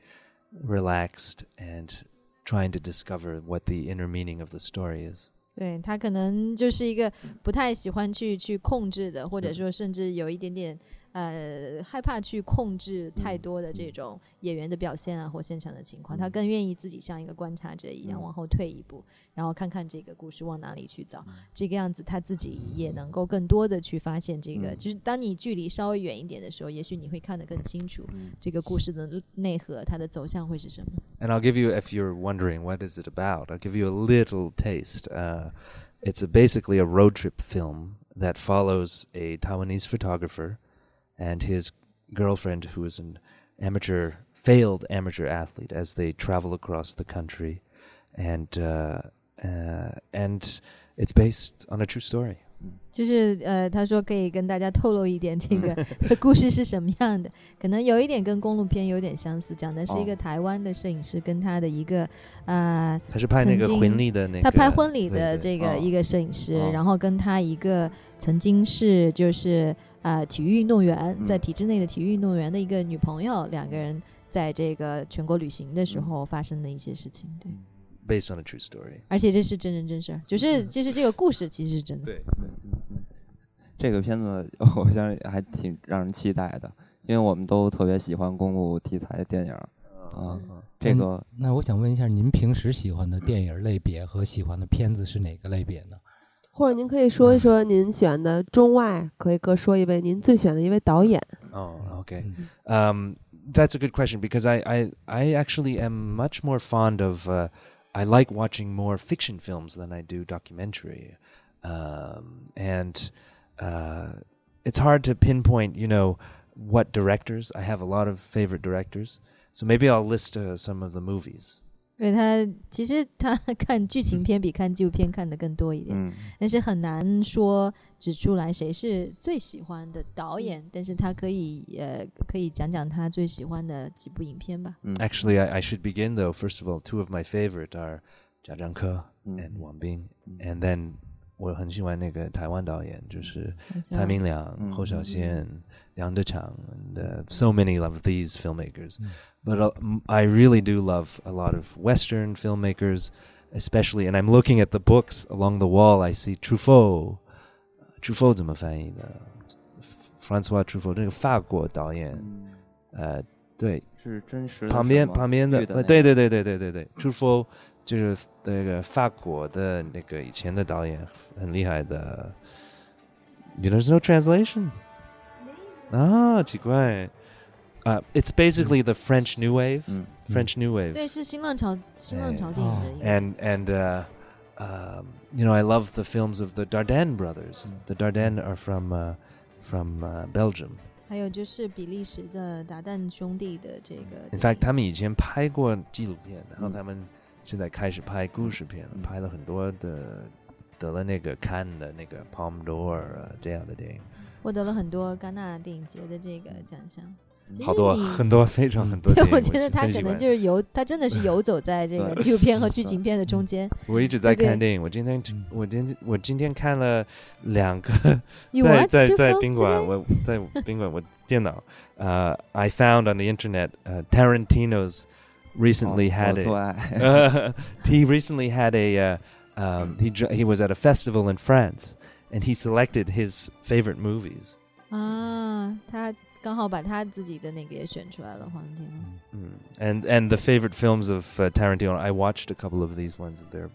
relaxed and trying to discover what the inner meaning of the story is. 对他可能就是一个不太喜欢去去控制的，或者说甚至有一点点 呃害怕去控制太多的这种演员的表现啊或现场的情况，他更愿意自己像一个观察者一样往后退一步，然后看看这个故事往哪里去走，这个样子他自己也能够更多的去发现这个，就是当你距离稍微远一点的时候，也许你会看得更清楚这个故事的内核，它的走向会是什么。And I'll give you, if you're wondering what is it about, I'll give you a little taste. Uh, it's a, basically a road trip film that follows a Taiwanese photographer and his girlfriend, who is an amateur, failed amateur athlete, as they travel across the country, and uh, uh, and it's based on a true story. <laughs> 就是呃，他说可以跟大家透露一点这个<laughs> 故事是什么样的，可能有一点跟公路片有点相似，讲的是一个哦台湾的摄影师跟他的一个呃，他是拍那个曾经婚礼的那个，他拍婚礼对的对哦这个一个摄影师，哦然后跟他一个曾经是就是 呃体育运动员，在嗯体制内的体育运动员的一个女朋友，两个人在这个全国旅行的时嗯候发生的一些事情，对，based on a true story. 而且这是真人真事儿，就是就是这个故事其实是真的。对，这个片子 <laughs> 我相信还挺让人期待的，因为我们都特别喜欢公路题材的电影儿啊。这个那我想问一下，您平时喜欢的电影类别和喜欢的片子是哪个类别呢？或者您可以说一说您喜欢的中外，可以各说一位您最喜欢的一位导演。 Oh, okay. Mm. Um, that's a good question because I, I, I actually am much more fond of. Uh, I like watching more fiction films than I do documentary, um, and uh, it's hard to pinpoint. You know what directors? I have a lot of favorite directors, so maybe I'll list uh, some of the movies. 对他其实他看剧情片比看纪录片看的更多一点但是很难说指出来谁是最喜欢的导演但是他可以呃可以讲讲他最喜欢的几部影片吧。嗯。Actually i should begin though. First of all two of my favorite are 贾樟柯 and 王斌 and then 我很喜欢那个台湾导演就是蔡明良侯小倩 杨德昌 and uh, so many of these filmmakers. But uh, m- I really do love a lot of Western filmmakers, especially. And I'm looking at the books along the wall. I see Truffaut. Truffaut 怎么翻译的？Francois Truffaut 这个法国导演，呃，对，是真实的旁边是吗旁边的绿的那个呃对对对对对对对，Truffaut 就是那个法国的那个以前的导演，很厉害的。There's no translation 啊，奇怪。Uh, it's basically the French New Wave. 嗯 French New Wave. 对，是新浪潮新浪潮电影的一个。 And and uh, um, you know, I love the films of the Dardenne brothers. The Dardenne are from uh, from uh, Belgium. 还有就是比利时的达旦兄弟的这个电影。 In fact, 他们以前拍过纪录片，然后嗯他们现在开始拍故事片了，嗯拍了很多的，得了那个看的那个 Palme d'Or 啊这样的电影， 获得了很多戛纳电影节的这个奖项。其好多很多非常很多对。，我觉得他可能就是游，他真的是游走在这个纪录片和 <laughs> 剧情片的中间。我一直在看电影。我今天嗯我今天我今天看了两个 <laughs> 在在在宾馆，我在宾馆我电脑呃、i found on the internet uh, Tarantino's recently 哦 had 我 a 做爱 uh, <laughs> he recently had a uh, um, he he was at a festival in France and he selected his favorite movies. 啊，他刚好把他自己的那个也选出来了，黄天。 Mm. And and the favorite films of uh, Tarantino. I watched a couple of these ones. They're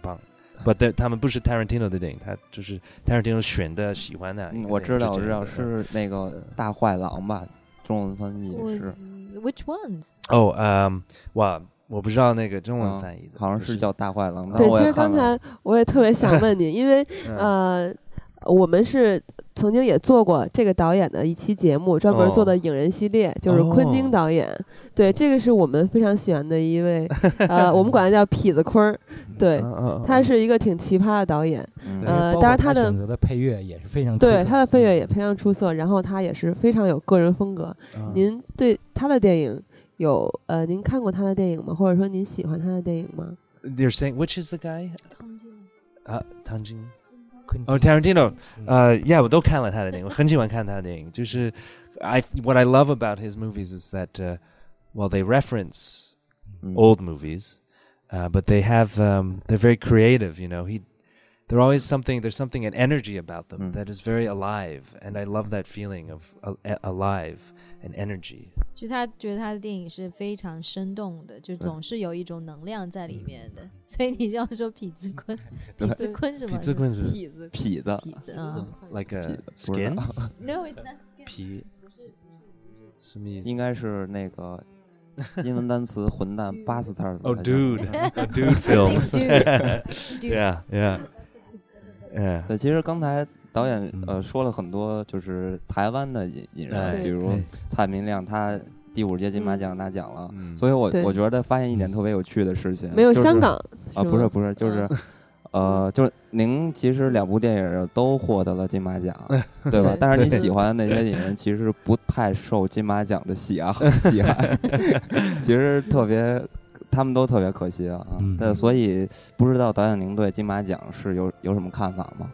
棒 but they're- 他们不是 Tarantino 的电影，他就是 Tarantino 选的喜欢的。嗯我知道我知道是那个大坏狼吧，中文翻译我是 Which ones？哦，嗯，哇， 我不知道那个中文翻译的，好像是叫大坏狼。对，其实刚才我也特别想问您，因为 <laughs> 嗯呃，我们是曾经也做过这个导演的一期节目，专门做的影人系列，就是昆汀导演。对，这个是我们非常喜欢的一位，<laughs> 呃，我们管他叫痞子坤儿。对，他是一个挺奇葩的导演。呃，当然他的选择的配乐也是非常对，他的配乐也非常出色。然后他也是非常有个人风格。您对他的电影有呃，您看过他的电影吗？或者说您喜欢他的电影吗？They're saying which is the guy？汤金啊，汤金。哦，Tarantino，呃，Yeah，我都看了他的电影，我很喜欢看他的电影。就是 I what I love about his movies is that uh, well they reference old movies, uh, but they have um, they're very creative. You know, he they're always something. There's something an energy about them that is very alive, and I love that feeling of uh, alive And energy. 就他觉得他的电影是非常生动的，就总是有一种能量在里面的。所以你要说痞子坤，痞子坤什么？痞子坤是痞子，痞子，痞子啊，like a skin。<laughs> No, it's not skin。皮不是什么意思？应该是那个英文单词混蛋 <laughs> bastards。Oh, dude, a <laughs> dude films. Dude. Yeah, yeah, yeah. 对，其实刚才导演呃说了很多，就是台湾的影影人，哎比如哎。蔡明亮，他第五届金马奖拿奖了，嗯。所以我我觉得发现一点特别有趣的事情，没有就是香港啊，不是不是，就是。<laughs> 呃，就是您其实两部电影都获得了金马奖，对吧？<laughs> 但是你喜欢的那些影人其实不太受金马奖的喜爱和 <laughs> 喜爱，其实特别，他们都特别可惜啊。嗯。对，所以不知道导演您对金马奖是有有什么看法吗？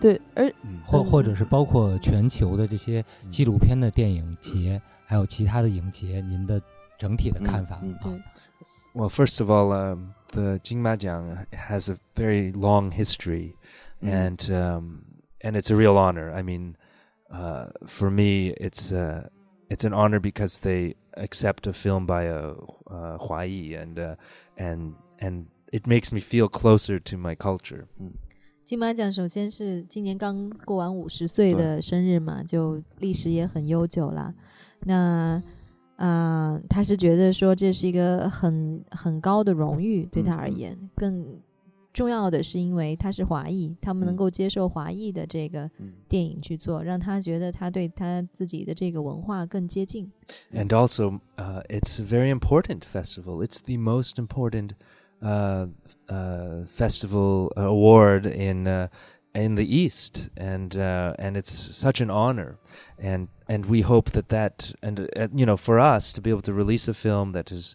对，而嗯或或者是包括全球的这些纪录片的电影节，还有其他的影节，您的整体的看法嗯啊？对 Well, first of all, um, the Jingmajiang has a very long history, Mm. and um, and it's a real honor. I mean, uh, for me, it's uh, it's an honor because they accept a film by a uh, Huai, and uh, and and it makes me feel closer to my culture. 金马奖首先是今年刚过完五十岁的生日嘛，就历史也很悠久了。那啊、呃他是觉得说这是一个很很高的荣誉，对他而言，更重要的是因为他是华裔，他们能够接受华裔的这个嗯电影去做，让他觉得他对他自己的这个文化更接近。and also uh, it's a very important festival. It's the most important uh, uh, festival award in uh, in the East, and uh, and it's such an honor, and and we hope that that and uh, you know for us to be able to release a film that has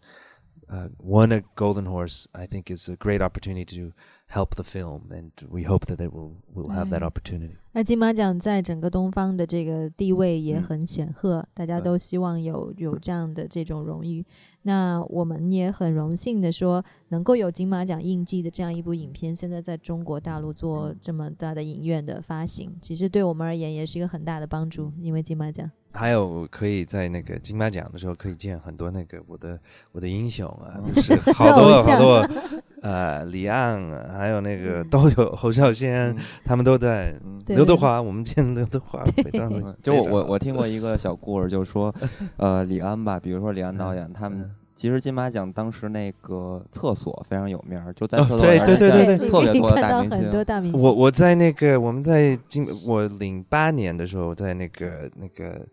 uh, won a Golden Horse, I think is a great opportunity to help the film, and we hope that it will will have that Right. opportunity. 那金马奖在整个东方的这个地位也嗯很显赫，大家对都希望有有这样的这种荣誉。 那我们也很荣幸的说，能够有金马奖印记的这样一部影片，现在在中国大陆做这么大的影院的发行，其实对我们而言也是一个很大的帮助，因为金马奖。还有可以在那个金马奖的时候可以见很多那个我的我的英雄啊，就是 <laughs> 好多好多 <laughs> 呃李安啊，还有那个嗯都有侯孝贤，嗯他们都在。对刘德华，我们见刘德华 <laughs> 就我我我听过一个小故事，就是说，呃，李安吧，比如说李安导演，他们嗯其实金马奖当时那个厕所非常有名儿，就在哦厕所里对对对现在对特别多大明星很。多大明星。我我在那个我们在金我零八年的时候，在那个那个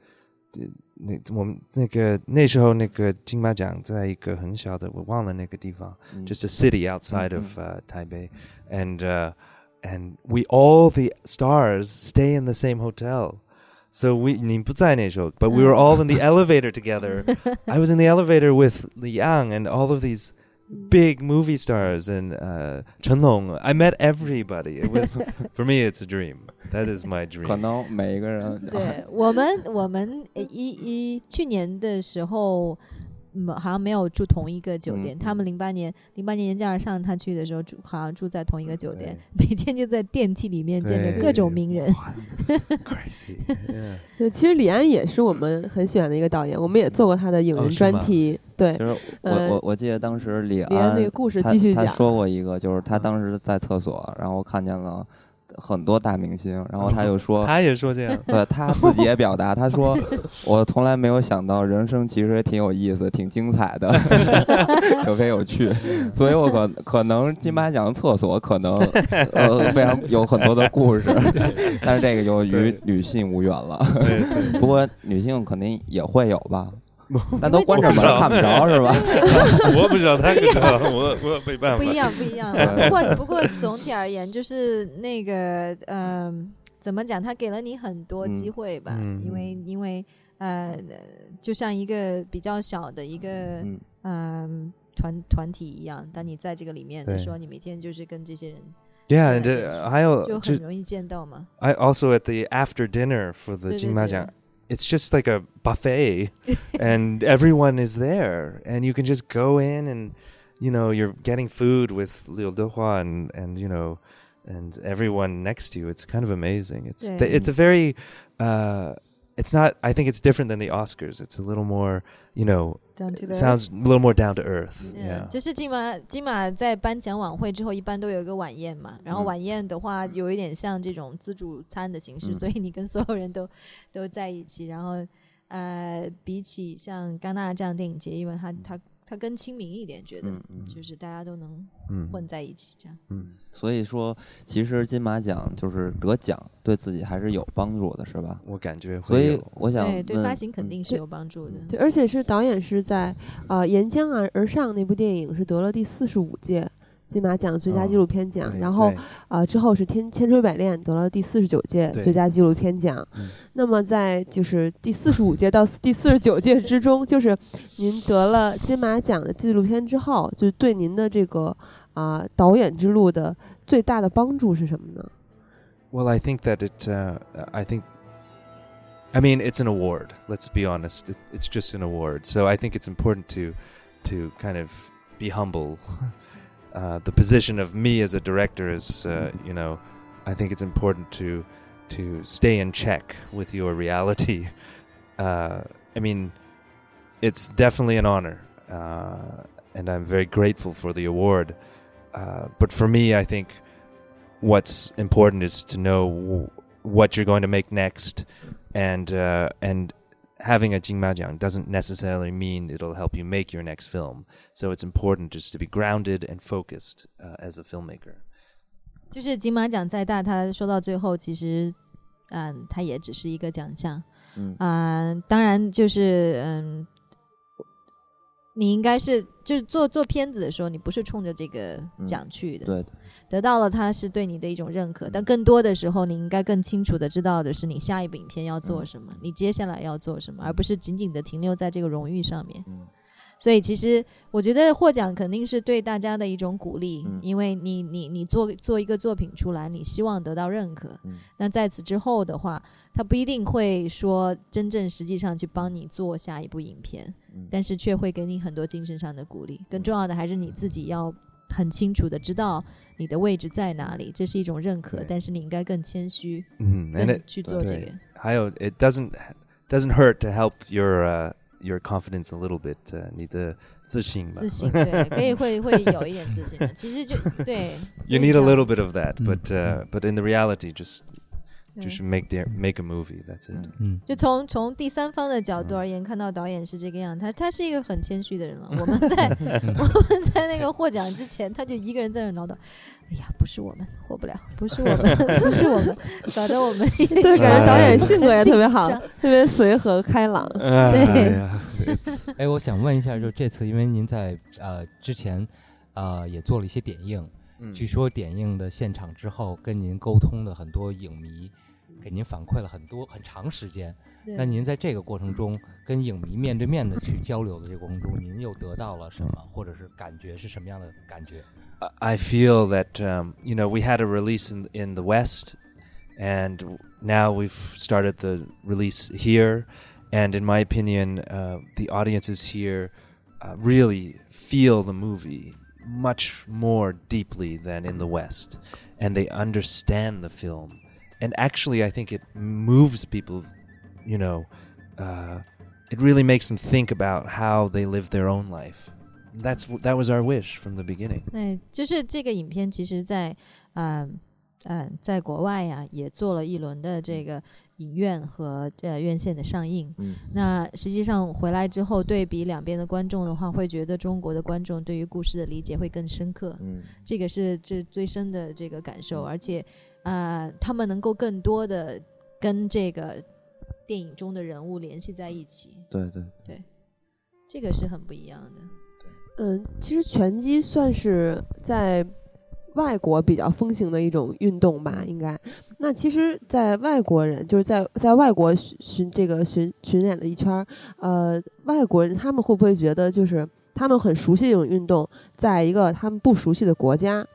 呃那我们那个那时候那个金马奖在一个很小的我忘了那个地方嗯，just a city outside of uh, Taipei, and uh, and we all the stars stay in the same hotel. So we 你不在那时候 but we were all in the elevator together. <laughs> I was in the elevator with Li Yang and all of these big movie stars and uh, Chen Long. I met everybody. It was <laughs> for me, it's a dream. That is my 可 dream. 能每一个人对我们，我们呃一一去年的时候， 嗯，好像没有住同一个酒店。嗯他们零八年零八年年假上他去的时候住，好像住在同一个酒店，每天就在电梯里面见着各种名人。Crazy. <laughs> 对，其实李安也是我们很喜欢的一个导演，我们也做过他的影人专题。对其，实我呃我我记得当时李李安那个故事继续讲。他说过一个，就是他当时在厕所，然后看见了很多大明星，然后他就 <laughs> 说，他也说这样，<laughs> 对他自己也表达，他说 <laughs> 我从来没有想到人生其实也挺有意思、挺精彩的，有非有趣，所以我可可能金马奖厕所可能呃非常有很多的故事，但是这个就与女性无缘了。不过女性肯定也会有吧。<laughs> 那都关着门看不着是吧？<laughs> 我不知道，他知道，我我没办法。不一样，不一样。<laughs> 不过不过总体而言，就是那个嗯，怎么讲？他给了你很多机会吧？因为因为呃，就像一个比较小的一个嗯团团体一样，当你在这个里面的时候，你每天就是跟这些人。Yeah，这还有就很容易见到嘛。I also at the after dinner for the 金马奖。It's just like a buffet <laughs> and everyone is there and you can just go in and you know you're getting food with Liu Dehua and and you know and everyone next to you. It's kind of amazing. It's th- it's a very uh, it's not i think it's different than the oscars it's a little more you know down to sounds a little more down to earth yeah 就是金马金马在颁奖晚会之后一般都有一个晚宴嘛然后晚宴的话有一点像这种自助餐的形式所以你跟所有人都都在一起然后呃比起像戛纳这样电影节因为它它 它更亲民一点，觉得就是大家都能混在一起这样。嗯，所以说其实金马奖就是得奖，对自己还是有帮助的，是吧？我感觉。所以我想，对对发行肯定是有帮助的。对，而且是导演是在呃《沿江而而上》那部电影是得了第四十五届。金马奖最佳纪录片奖，然后啊之后是《天千锤百炼》得了第四十九届最佳纪录片奖。那么在就是第四十五届到第四十九届之中，就是您得了金马奖的纪录片之后，就对您的这个啊导演之路的最大的帮助是什么呢？Well, I think that it. Uh, I think. I mean, it's an award. Let's be honest. It, it's just an award. So I think it's important to, to kind of be humble. <laughs> Uh, the position of me as a director is, uh, you know, I think it's important to to stay in check with your reality. Uh, I mean, it's definitely an honor, uh, and I'm very grateful for the award. Uh, but for me, I think what's important is to know w- what you're going to make next, and and having a Jingmajiang doesn't necessarily mean it'll help you make your next film. So it's important just to be grounded and focused uh, as a filmmaker. 就是金马奖再大，它说到最后，其实，嗯，它也只是一个奖项。嗯，啊，当然就是嗯， 你应该是就是做做片子的时候，你不是冲着这个奖去的，对，得到了它是对你的一种认可，但更多的时候，你应该更清楚的知道的是你下一部影片要做什么，你接下来要做什么，而不是仅仅的停留在这个荣誉上面。所以其实我觉得获奖肯定是对大家的一种鼓励，因为你你你做做一个作品出来，你希望得到认可。那在此之后的话，他不一定会说真正实际上去帮你做下一部影片，但是却会给你很多精神上的鼓励。更重要的还是你自己要很清楚的知道你的位置在哪里，这是一种认可。但是你应该更谦虚，嗯，去做这个。还有，it doesn't doesn't hurt to help your your confidence a little bit，呃，你的自信。自信对，可以会会有一点自信的。其实就对。You <laughs> need <laughs> a little bit of that, but uh, but in the reality, just 就是 make their make a movie. That's it. 嗯，就从从第三方的角度而言，看到导演是这个样，他他是一个很谦虚的人了。<laughs> 我们在 <laughs> 我们在那个获奖之前，他就一个人在那唠叨。<laughs> 哎呀，不是我们获不了，不是我们，不是我们，搞得我们对，感觉导演性格也特别好，特别随和开朗。对，哎，我想问一下，就这次，因为您在呃之前呃也做了一些点映，据说点映的现场之后，跟您沟通的很多影迷给您反馈了很多很长时间。那您在这个过程中跟影迷面对面的去交流的这个过程中，您又得到了什么，或者是感觉是什么样的感觉？I feel that um, you know we had a release in in the West, and now we've started the release here. And in my opinion, uh, the audiences here uh, really feel the movie much more deeply than in the West, and they understand the film. And actually, I think it moves people. You know, uh, it really makes them think about how they live their own life that's that was our wish from the beginning。对，就是这个影片，其实在嗯 嗯，在国外呀也做了一轮的这个影院和呃院线的上映。嗯，那实际上回来之后对比两边的观众的话，会觉得中国的观众对于故事的理解会更深刻。嗯，这个是这最深的这个感受，而且 啊，他们能够更多的跟这个电影中的人物联系在一起。对对对，这个是很不一样的。嗯，其实拳击算是在外国比较风行的一种运动吧，应该。那其实，在外国人就是在在外国巡巡这个巡巡演了一圈儿，呃，外国人他们会不会觉得就是他们很熟悉这种运动，在一个他们不熟悉的国家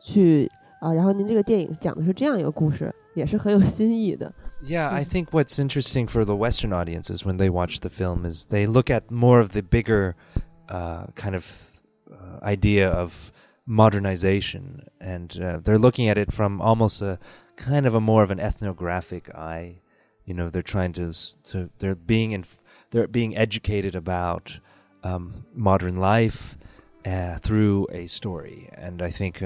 去 啊、然后您这个电影讲的是这样一个故事，也是很有新意的。 Yeah, I Mm. think what's interesting for the Western audiences when they watch the film is they look at more of the bigger uh, kind of uh, idea of modernization, and uh, they're looking at it from almost a kind of a more of an ethnographic eye. You know, they're trying to s- to they're being inf- they're being educated about um, modern life uh, through a story, and I think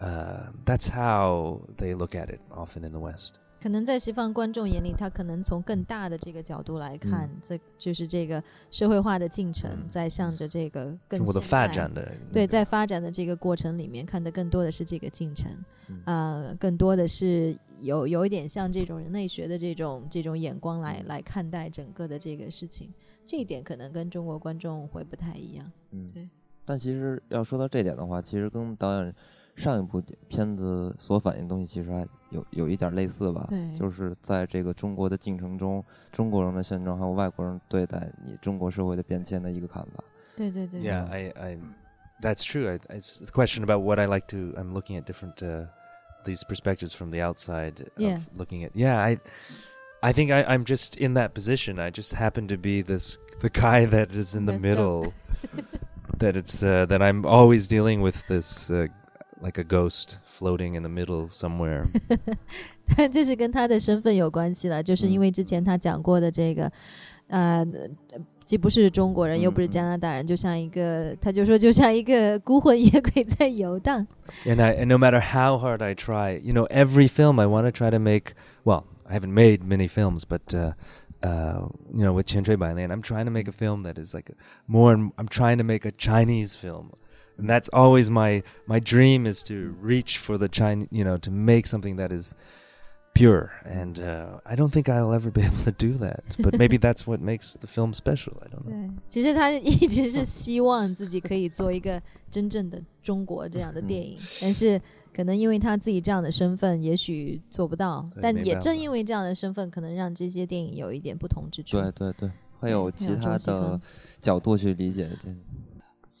uh, uh, that's how they look at it often in the West. 可能在西方观众眼里，他可能从更大的这个角度来看，这就是这个社会化的进程，嗯。在向着这个更中国的发展的对，在发展的这个过程里面，看的更多的是这个进程，嗯。呃，更多的是有有一点像这种人类学的这种这种眼光来来看待整个的这个事情，这一点可能跟中国观众会不太一样。嗯。对。但其实要说到这点的话，其实跟导演上一部片子所反映的东西，其实还有有一点类似吧。对就是在这个中国的进程中，中国人的现状还有外国人对待你中国社会的变迁的一个看法。对对对 Yeah, I, I, that's true. I, it's a question about what I like to. I'm looking at different uh, these perspectives from the outside. Yeah. Of looking at yeah, I, I think I, I'm just in that position. I just happen to be this the guy that is in the Messed up. middle. that it's uh, that I'm always dealing with this uh, like a ghost floating in the middle somewhere. 这是跟他的身份有关系了，就是因为之前他讲过的这个，呃，既不是中国人，又不是嗯嗯加拿大人，就像一个，他就说就像一个孤魂野鬼在游荡。 and <laughs> I and no matter how hard I try, you know, every film I want to try to make. Well, I haven't made many films, but uh, uh, you know, with Chen Shui Bai Lian, I'm trying to make a film that is like more. I'm trying to make a Chinese film, and that's always my my dream is to reach for the Chinese, you know, to make something that is pure. And uh, I don't think I'll ever be able <laughs> to do that, but maybe that's what makes the film special. I don't know. 对，其实他一直是希望自己可以做一个真正的中国这样的电影，但是可能因为他自己这样的身份，也许做不到。对但也没办法正因为这样的身份，可能让这些电影有一点不同之处。对对对，会有对很有其他中西风的角度去理解这。 <laughs>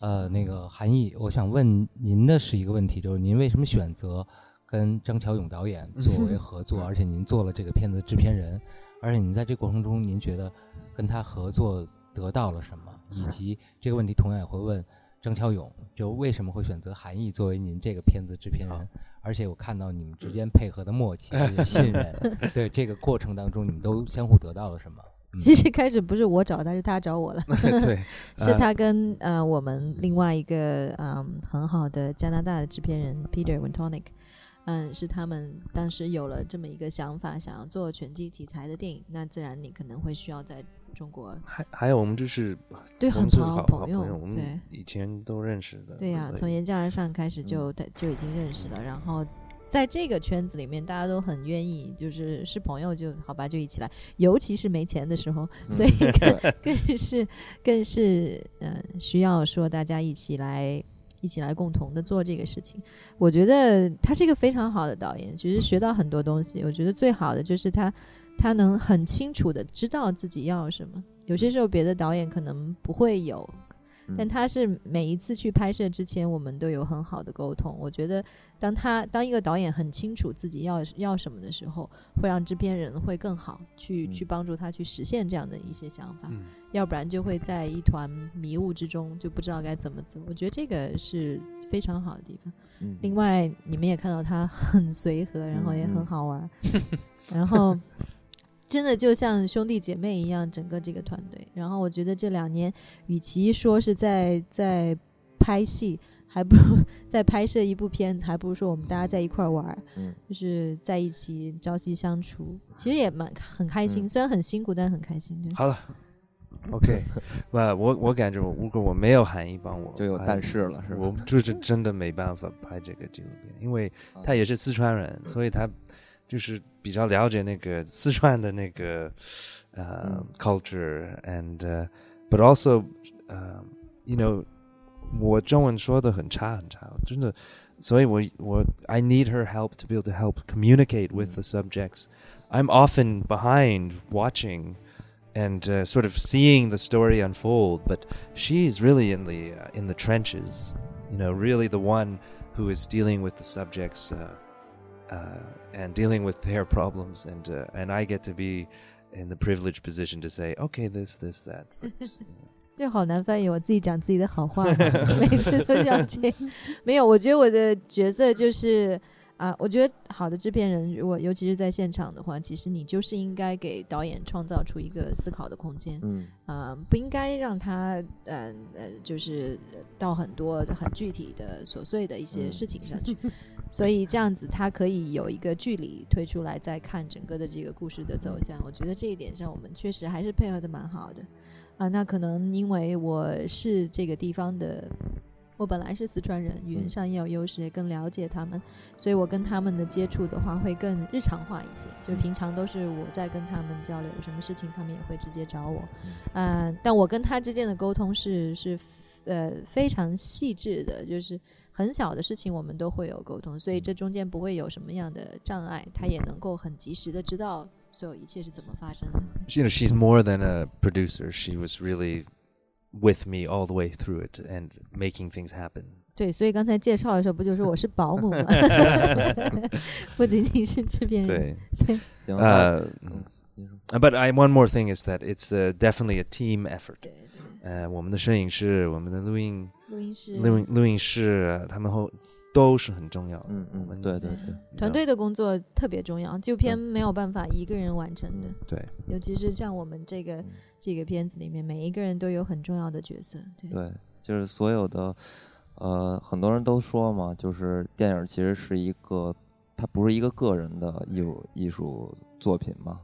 呃，那个韩毅，我想问您的是一个问题，就是您为什么选择跟张乔勇导演作为合作，而且您做了这个片子的制片人，而且您在这过程中，您觉得跟他合作得到了什么？以及这个问题同样也会问张乔勇，就为什么会选择韩毅作为您这个片子制片人？而且我看到你们之间配合的默契、信任，<laughs> 对这个过程当中，你们都相互得到了什么？嗯其实开始不是我找他，是他找我了。<laughs> <laughs> 对，是呃他跟呃我们另外一个嗯很好的加拿大的制片人 Peter Wintonic，嗯，是他们当时有了这么一个想法，想要做拳击题材的电影，那自然你可能会需要在中国还还有我们就是对很好好朋友我们对以前都认识的。对呀、从言教而上开始就他就已经认识了，然后。在这个圈子里面，大家都很愿意，就是是朋友就好吧，就一起来。尤其是没钱的时候，所以更 <laughs> 更是更是嗯、呃需要说大家一起来一起来共同的做这个事情。我觉得他是一个非常好的导演，其实学到很多东西。我觉得最好的就是他他能很清楚的知道自己要什么。有些时候别的导演可能不会有，但嗯他是每一次去拍摄之前，我们都有很好的沟通。我觉得，当他当一个导演很清楚自己要要什么的时候，会让制片人会更好去、嗯。去帮助他去实现这样的一些想法，嗯。要不然就会在一团迷雾之中就不知道该怎么走。我觉得这个是非常好的地方。嗯另外，你们也看到他很随和，然后也很嗯。好玩儿，然后真的就像兄弟姐妹一样，整个这个团队。然后我觉得这两年，与其说是在在拍戏，还不如在拍摄一部片子，还不如说我们大家在一块儿玩儿，嗯就是在一起朝夕相处，其实也蛮很开心，嗯虽然很辛苦，但是很开心。好了，<laughs> OK，不，<laughs> 我我感觉我如果我没有韩一帮我，就有但是了，是吧？我就是真的没办法拍这个纪录片，因为他也是四川人，所以他就是比较了解那个四川的那个呃、嗯 culture and、uh, but also 呃、you know 我中文说的很差很差，真的，所以我我 I need her help to be able to help communicate with the subjects. I'm often behind watching and uh, sort of seeing the story unfold, but she's really in the uh, in the trenches. You know, really the one who is dealing with the subjects uh, uh, and dealing with their problems, and uh, and I get to be in the privileged position to say, okay, this, this, that. <laughs> But, you know. 这好难翻译，我自己讲自己的好话，<laughs> 每次都是要这样。没有，我觉得我的角色就是啊、我觉得好的制片人，如果尤其是在现场的话，其实你就是应该给导演创造出一个思考的空间。嗯啊、不应该让他呃呃，就是到很多很具体的琐碎的一些嗯事情上去，所以这样子他可以有一个距离推出来，再看整个的这个故事的走向。我觉得这一点上，我们确实还是配合的蛮好的啊、那可能因为我是这个地方的。我本来是四川人，语言上也有优势，也更了解他们，所以我跟他们的接触的话会更日常化一些。就平常都是我在跟他们交流，有什么事情他们也会直接找我。嗯、但我跟他之间的沟通是是呃非常细致的，就是很小的事情我们都会有沟通，所以这中间不会有什么样的障碍，他也能够很及时的知道所有一切是怎么发生的。 you know, she's more than a producer. She was really with me all the way through it and making things happen. 对，所以刚才介绍的时候不就是我是保姆吗？不仅仅是制片人。对，行，那 uh, 嗯，你说 uh, but <laughs> <laughs> <laughs> I one more thing is that it's uh, definitely a team effort. 对对，呃，我们的摄影师、我们的录音、 录音室、录音、录音室，呃他们后都是很重要的。嗯嗯我们，对对对，团队的工作特别重要，纪录片没有办法一个人完成的，对，尤其是像我们这个嗯。这个片子里面，每一个人都有很重要的角色。对，对，就是所有的，呃，很多人都说嘛，就是电影其实是一个，它不是一个个人的艺术艺术作品嘛，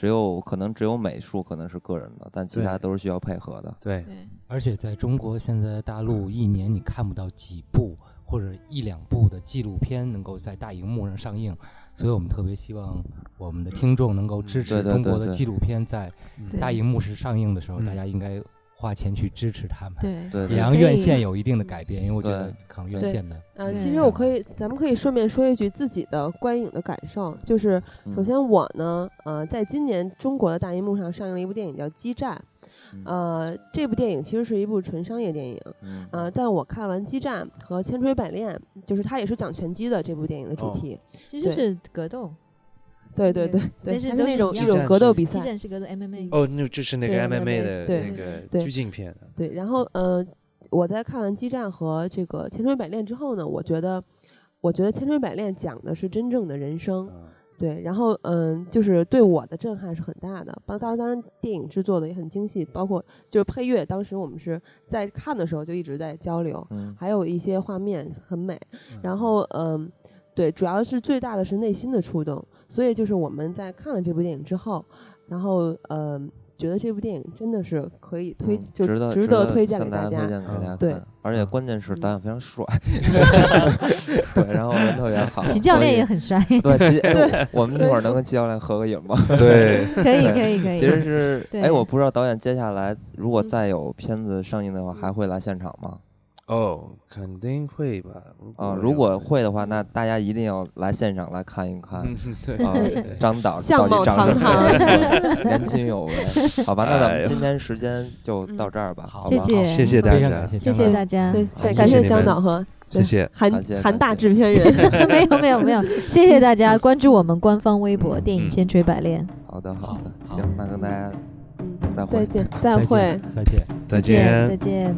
只有可能只有美术可能是个人的，但其他都是需要配合的。对，对，而且在中国现在大陆一年你看不到几部或者一两部的纪录片能够在大荧幕上上映，所以我们特别希望我们的听众能够支持中国的纪录片在大荧幕上上映的时候，嗯大家应该花钱去支持他们，对对也让院线有一定的改变，因为我觉得可能院线的呃，其实我可以，咱们可以顺便说一句自己的观影的感受，就是嗯首先我呢，呃，在今年中国的大荧幕上上映了一部电影叫《激战》，嗯呃，这部电影其实是一部纯商业电影，嗯呃，但我看完《激战》和《千锤百炼》，就是它也是讲拳击的这部电影的主哦题，对其实是格斗，对对对对，但是都是那种一种格斗比激赛，战是格斗 MMA。哦，那就是那个 MMA 的对那个对。对，然后呃，我在看完《激战》和这个《千锤百炼》之后呢，我觉得，我觉得《千锤百炼》讲的是真正的人生，啊对，然后嗯，就是对我的震撼是很大的。包当然，当然电影制作的也很精细，包括就是配乐，当时我们是在看的时候就一直在交流，嗯还有一些画面很美。嗯然后嗯，对，主要是最大的是内心的触动。所以就是我们在看了这部电影之后，然后嗯，觉得这部电影真的是可以推，嗯就值得值得推荐给向大大家。推荐给大家而且关键是导嗯演非常帅，<laughs> 对，然后人特别好。齐教练也很帅，<laughs> 对，齐哎，<laughs> 我们一会儿能跟齐教练合个影吗？对，可以可以可以。其实是，对哎，我不知道导演接下来如果嗯再有片子上映的话，还会来现场吗？哦，肯定会吧。啊，如果会的话，那大家一定要来现场来看一看嗯，对，啊，张导相貌到底长什么堂样，年轻有为。好吧，那咱们今天时间就到这儿吧，好吧？谢谢谢谢大家谢谢大家，对，对感谢张导和谢谢。韩韩大制片人。<laughs> <laughs> 没有没有没有，谢谢大家关注我们官方微博“电影嗯千锤百炼好的，好的，行，那跟大家嗯再会再。见，再再会见。再见。再”，见见再。见。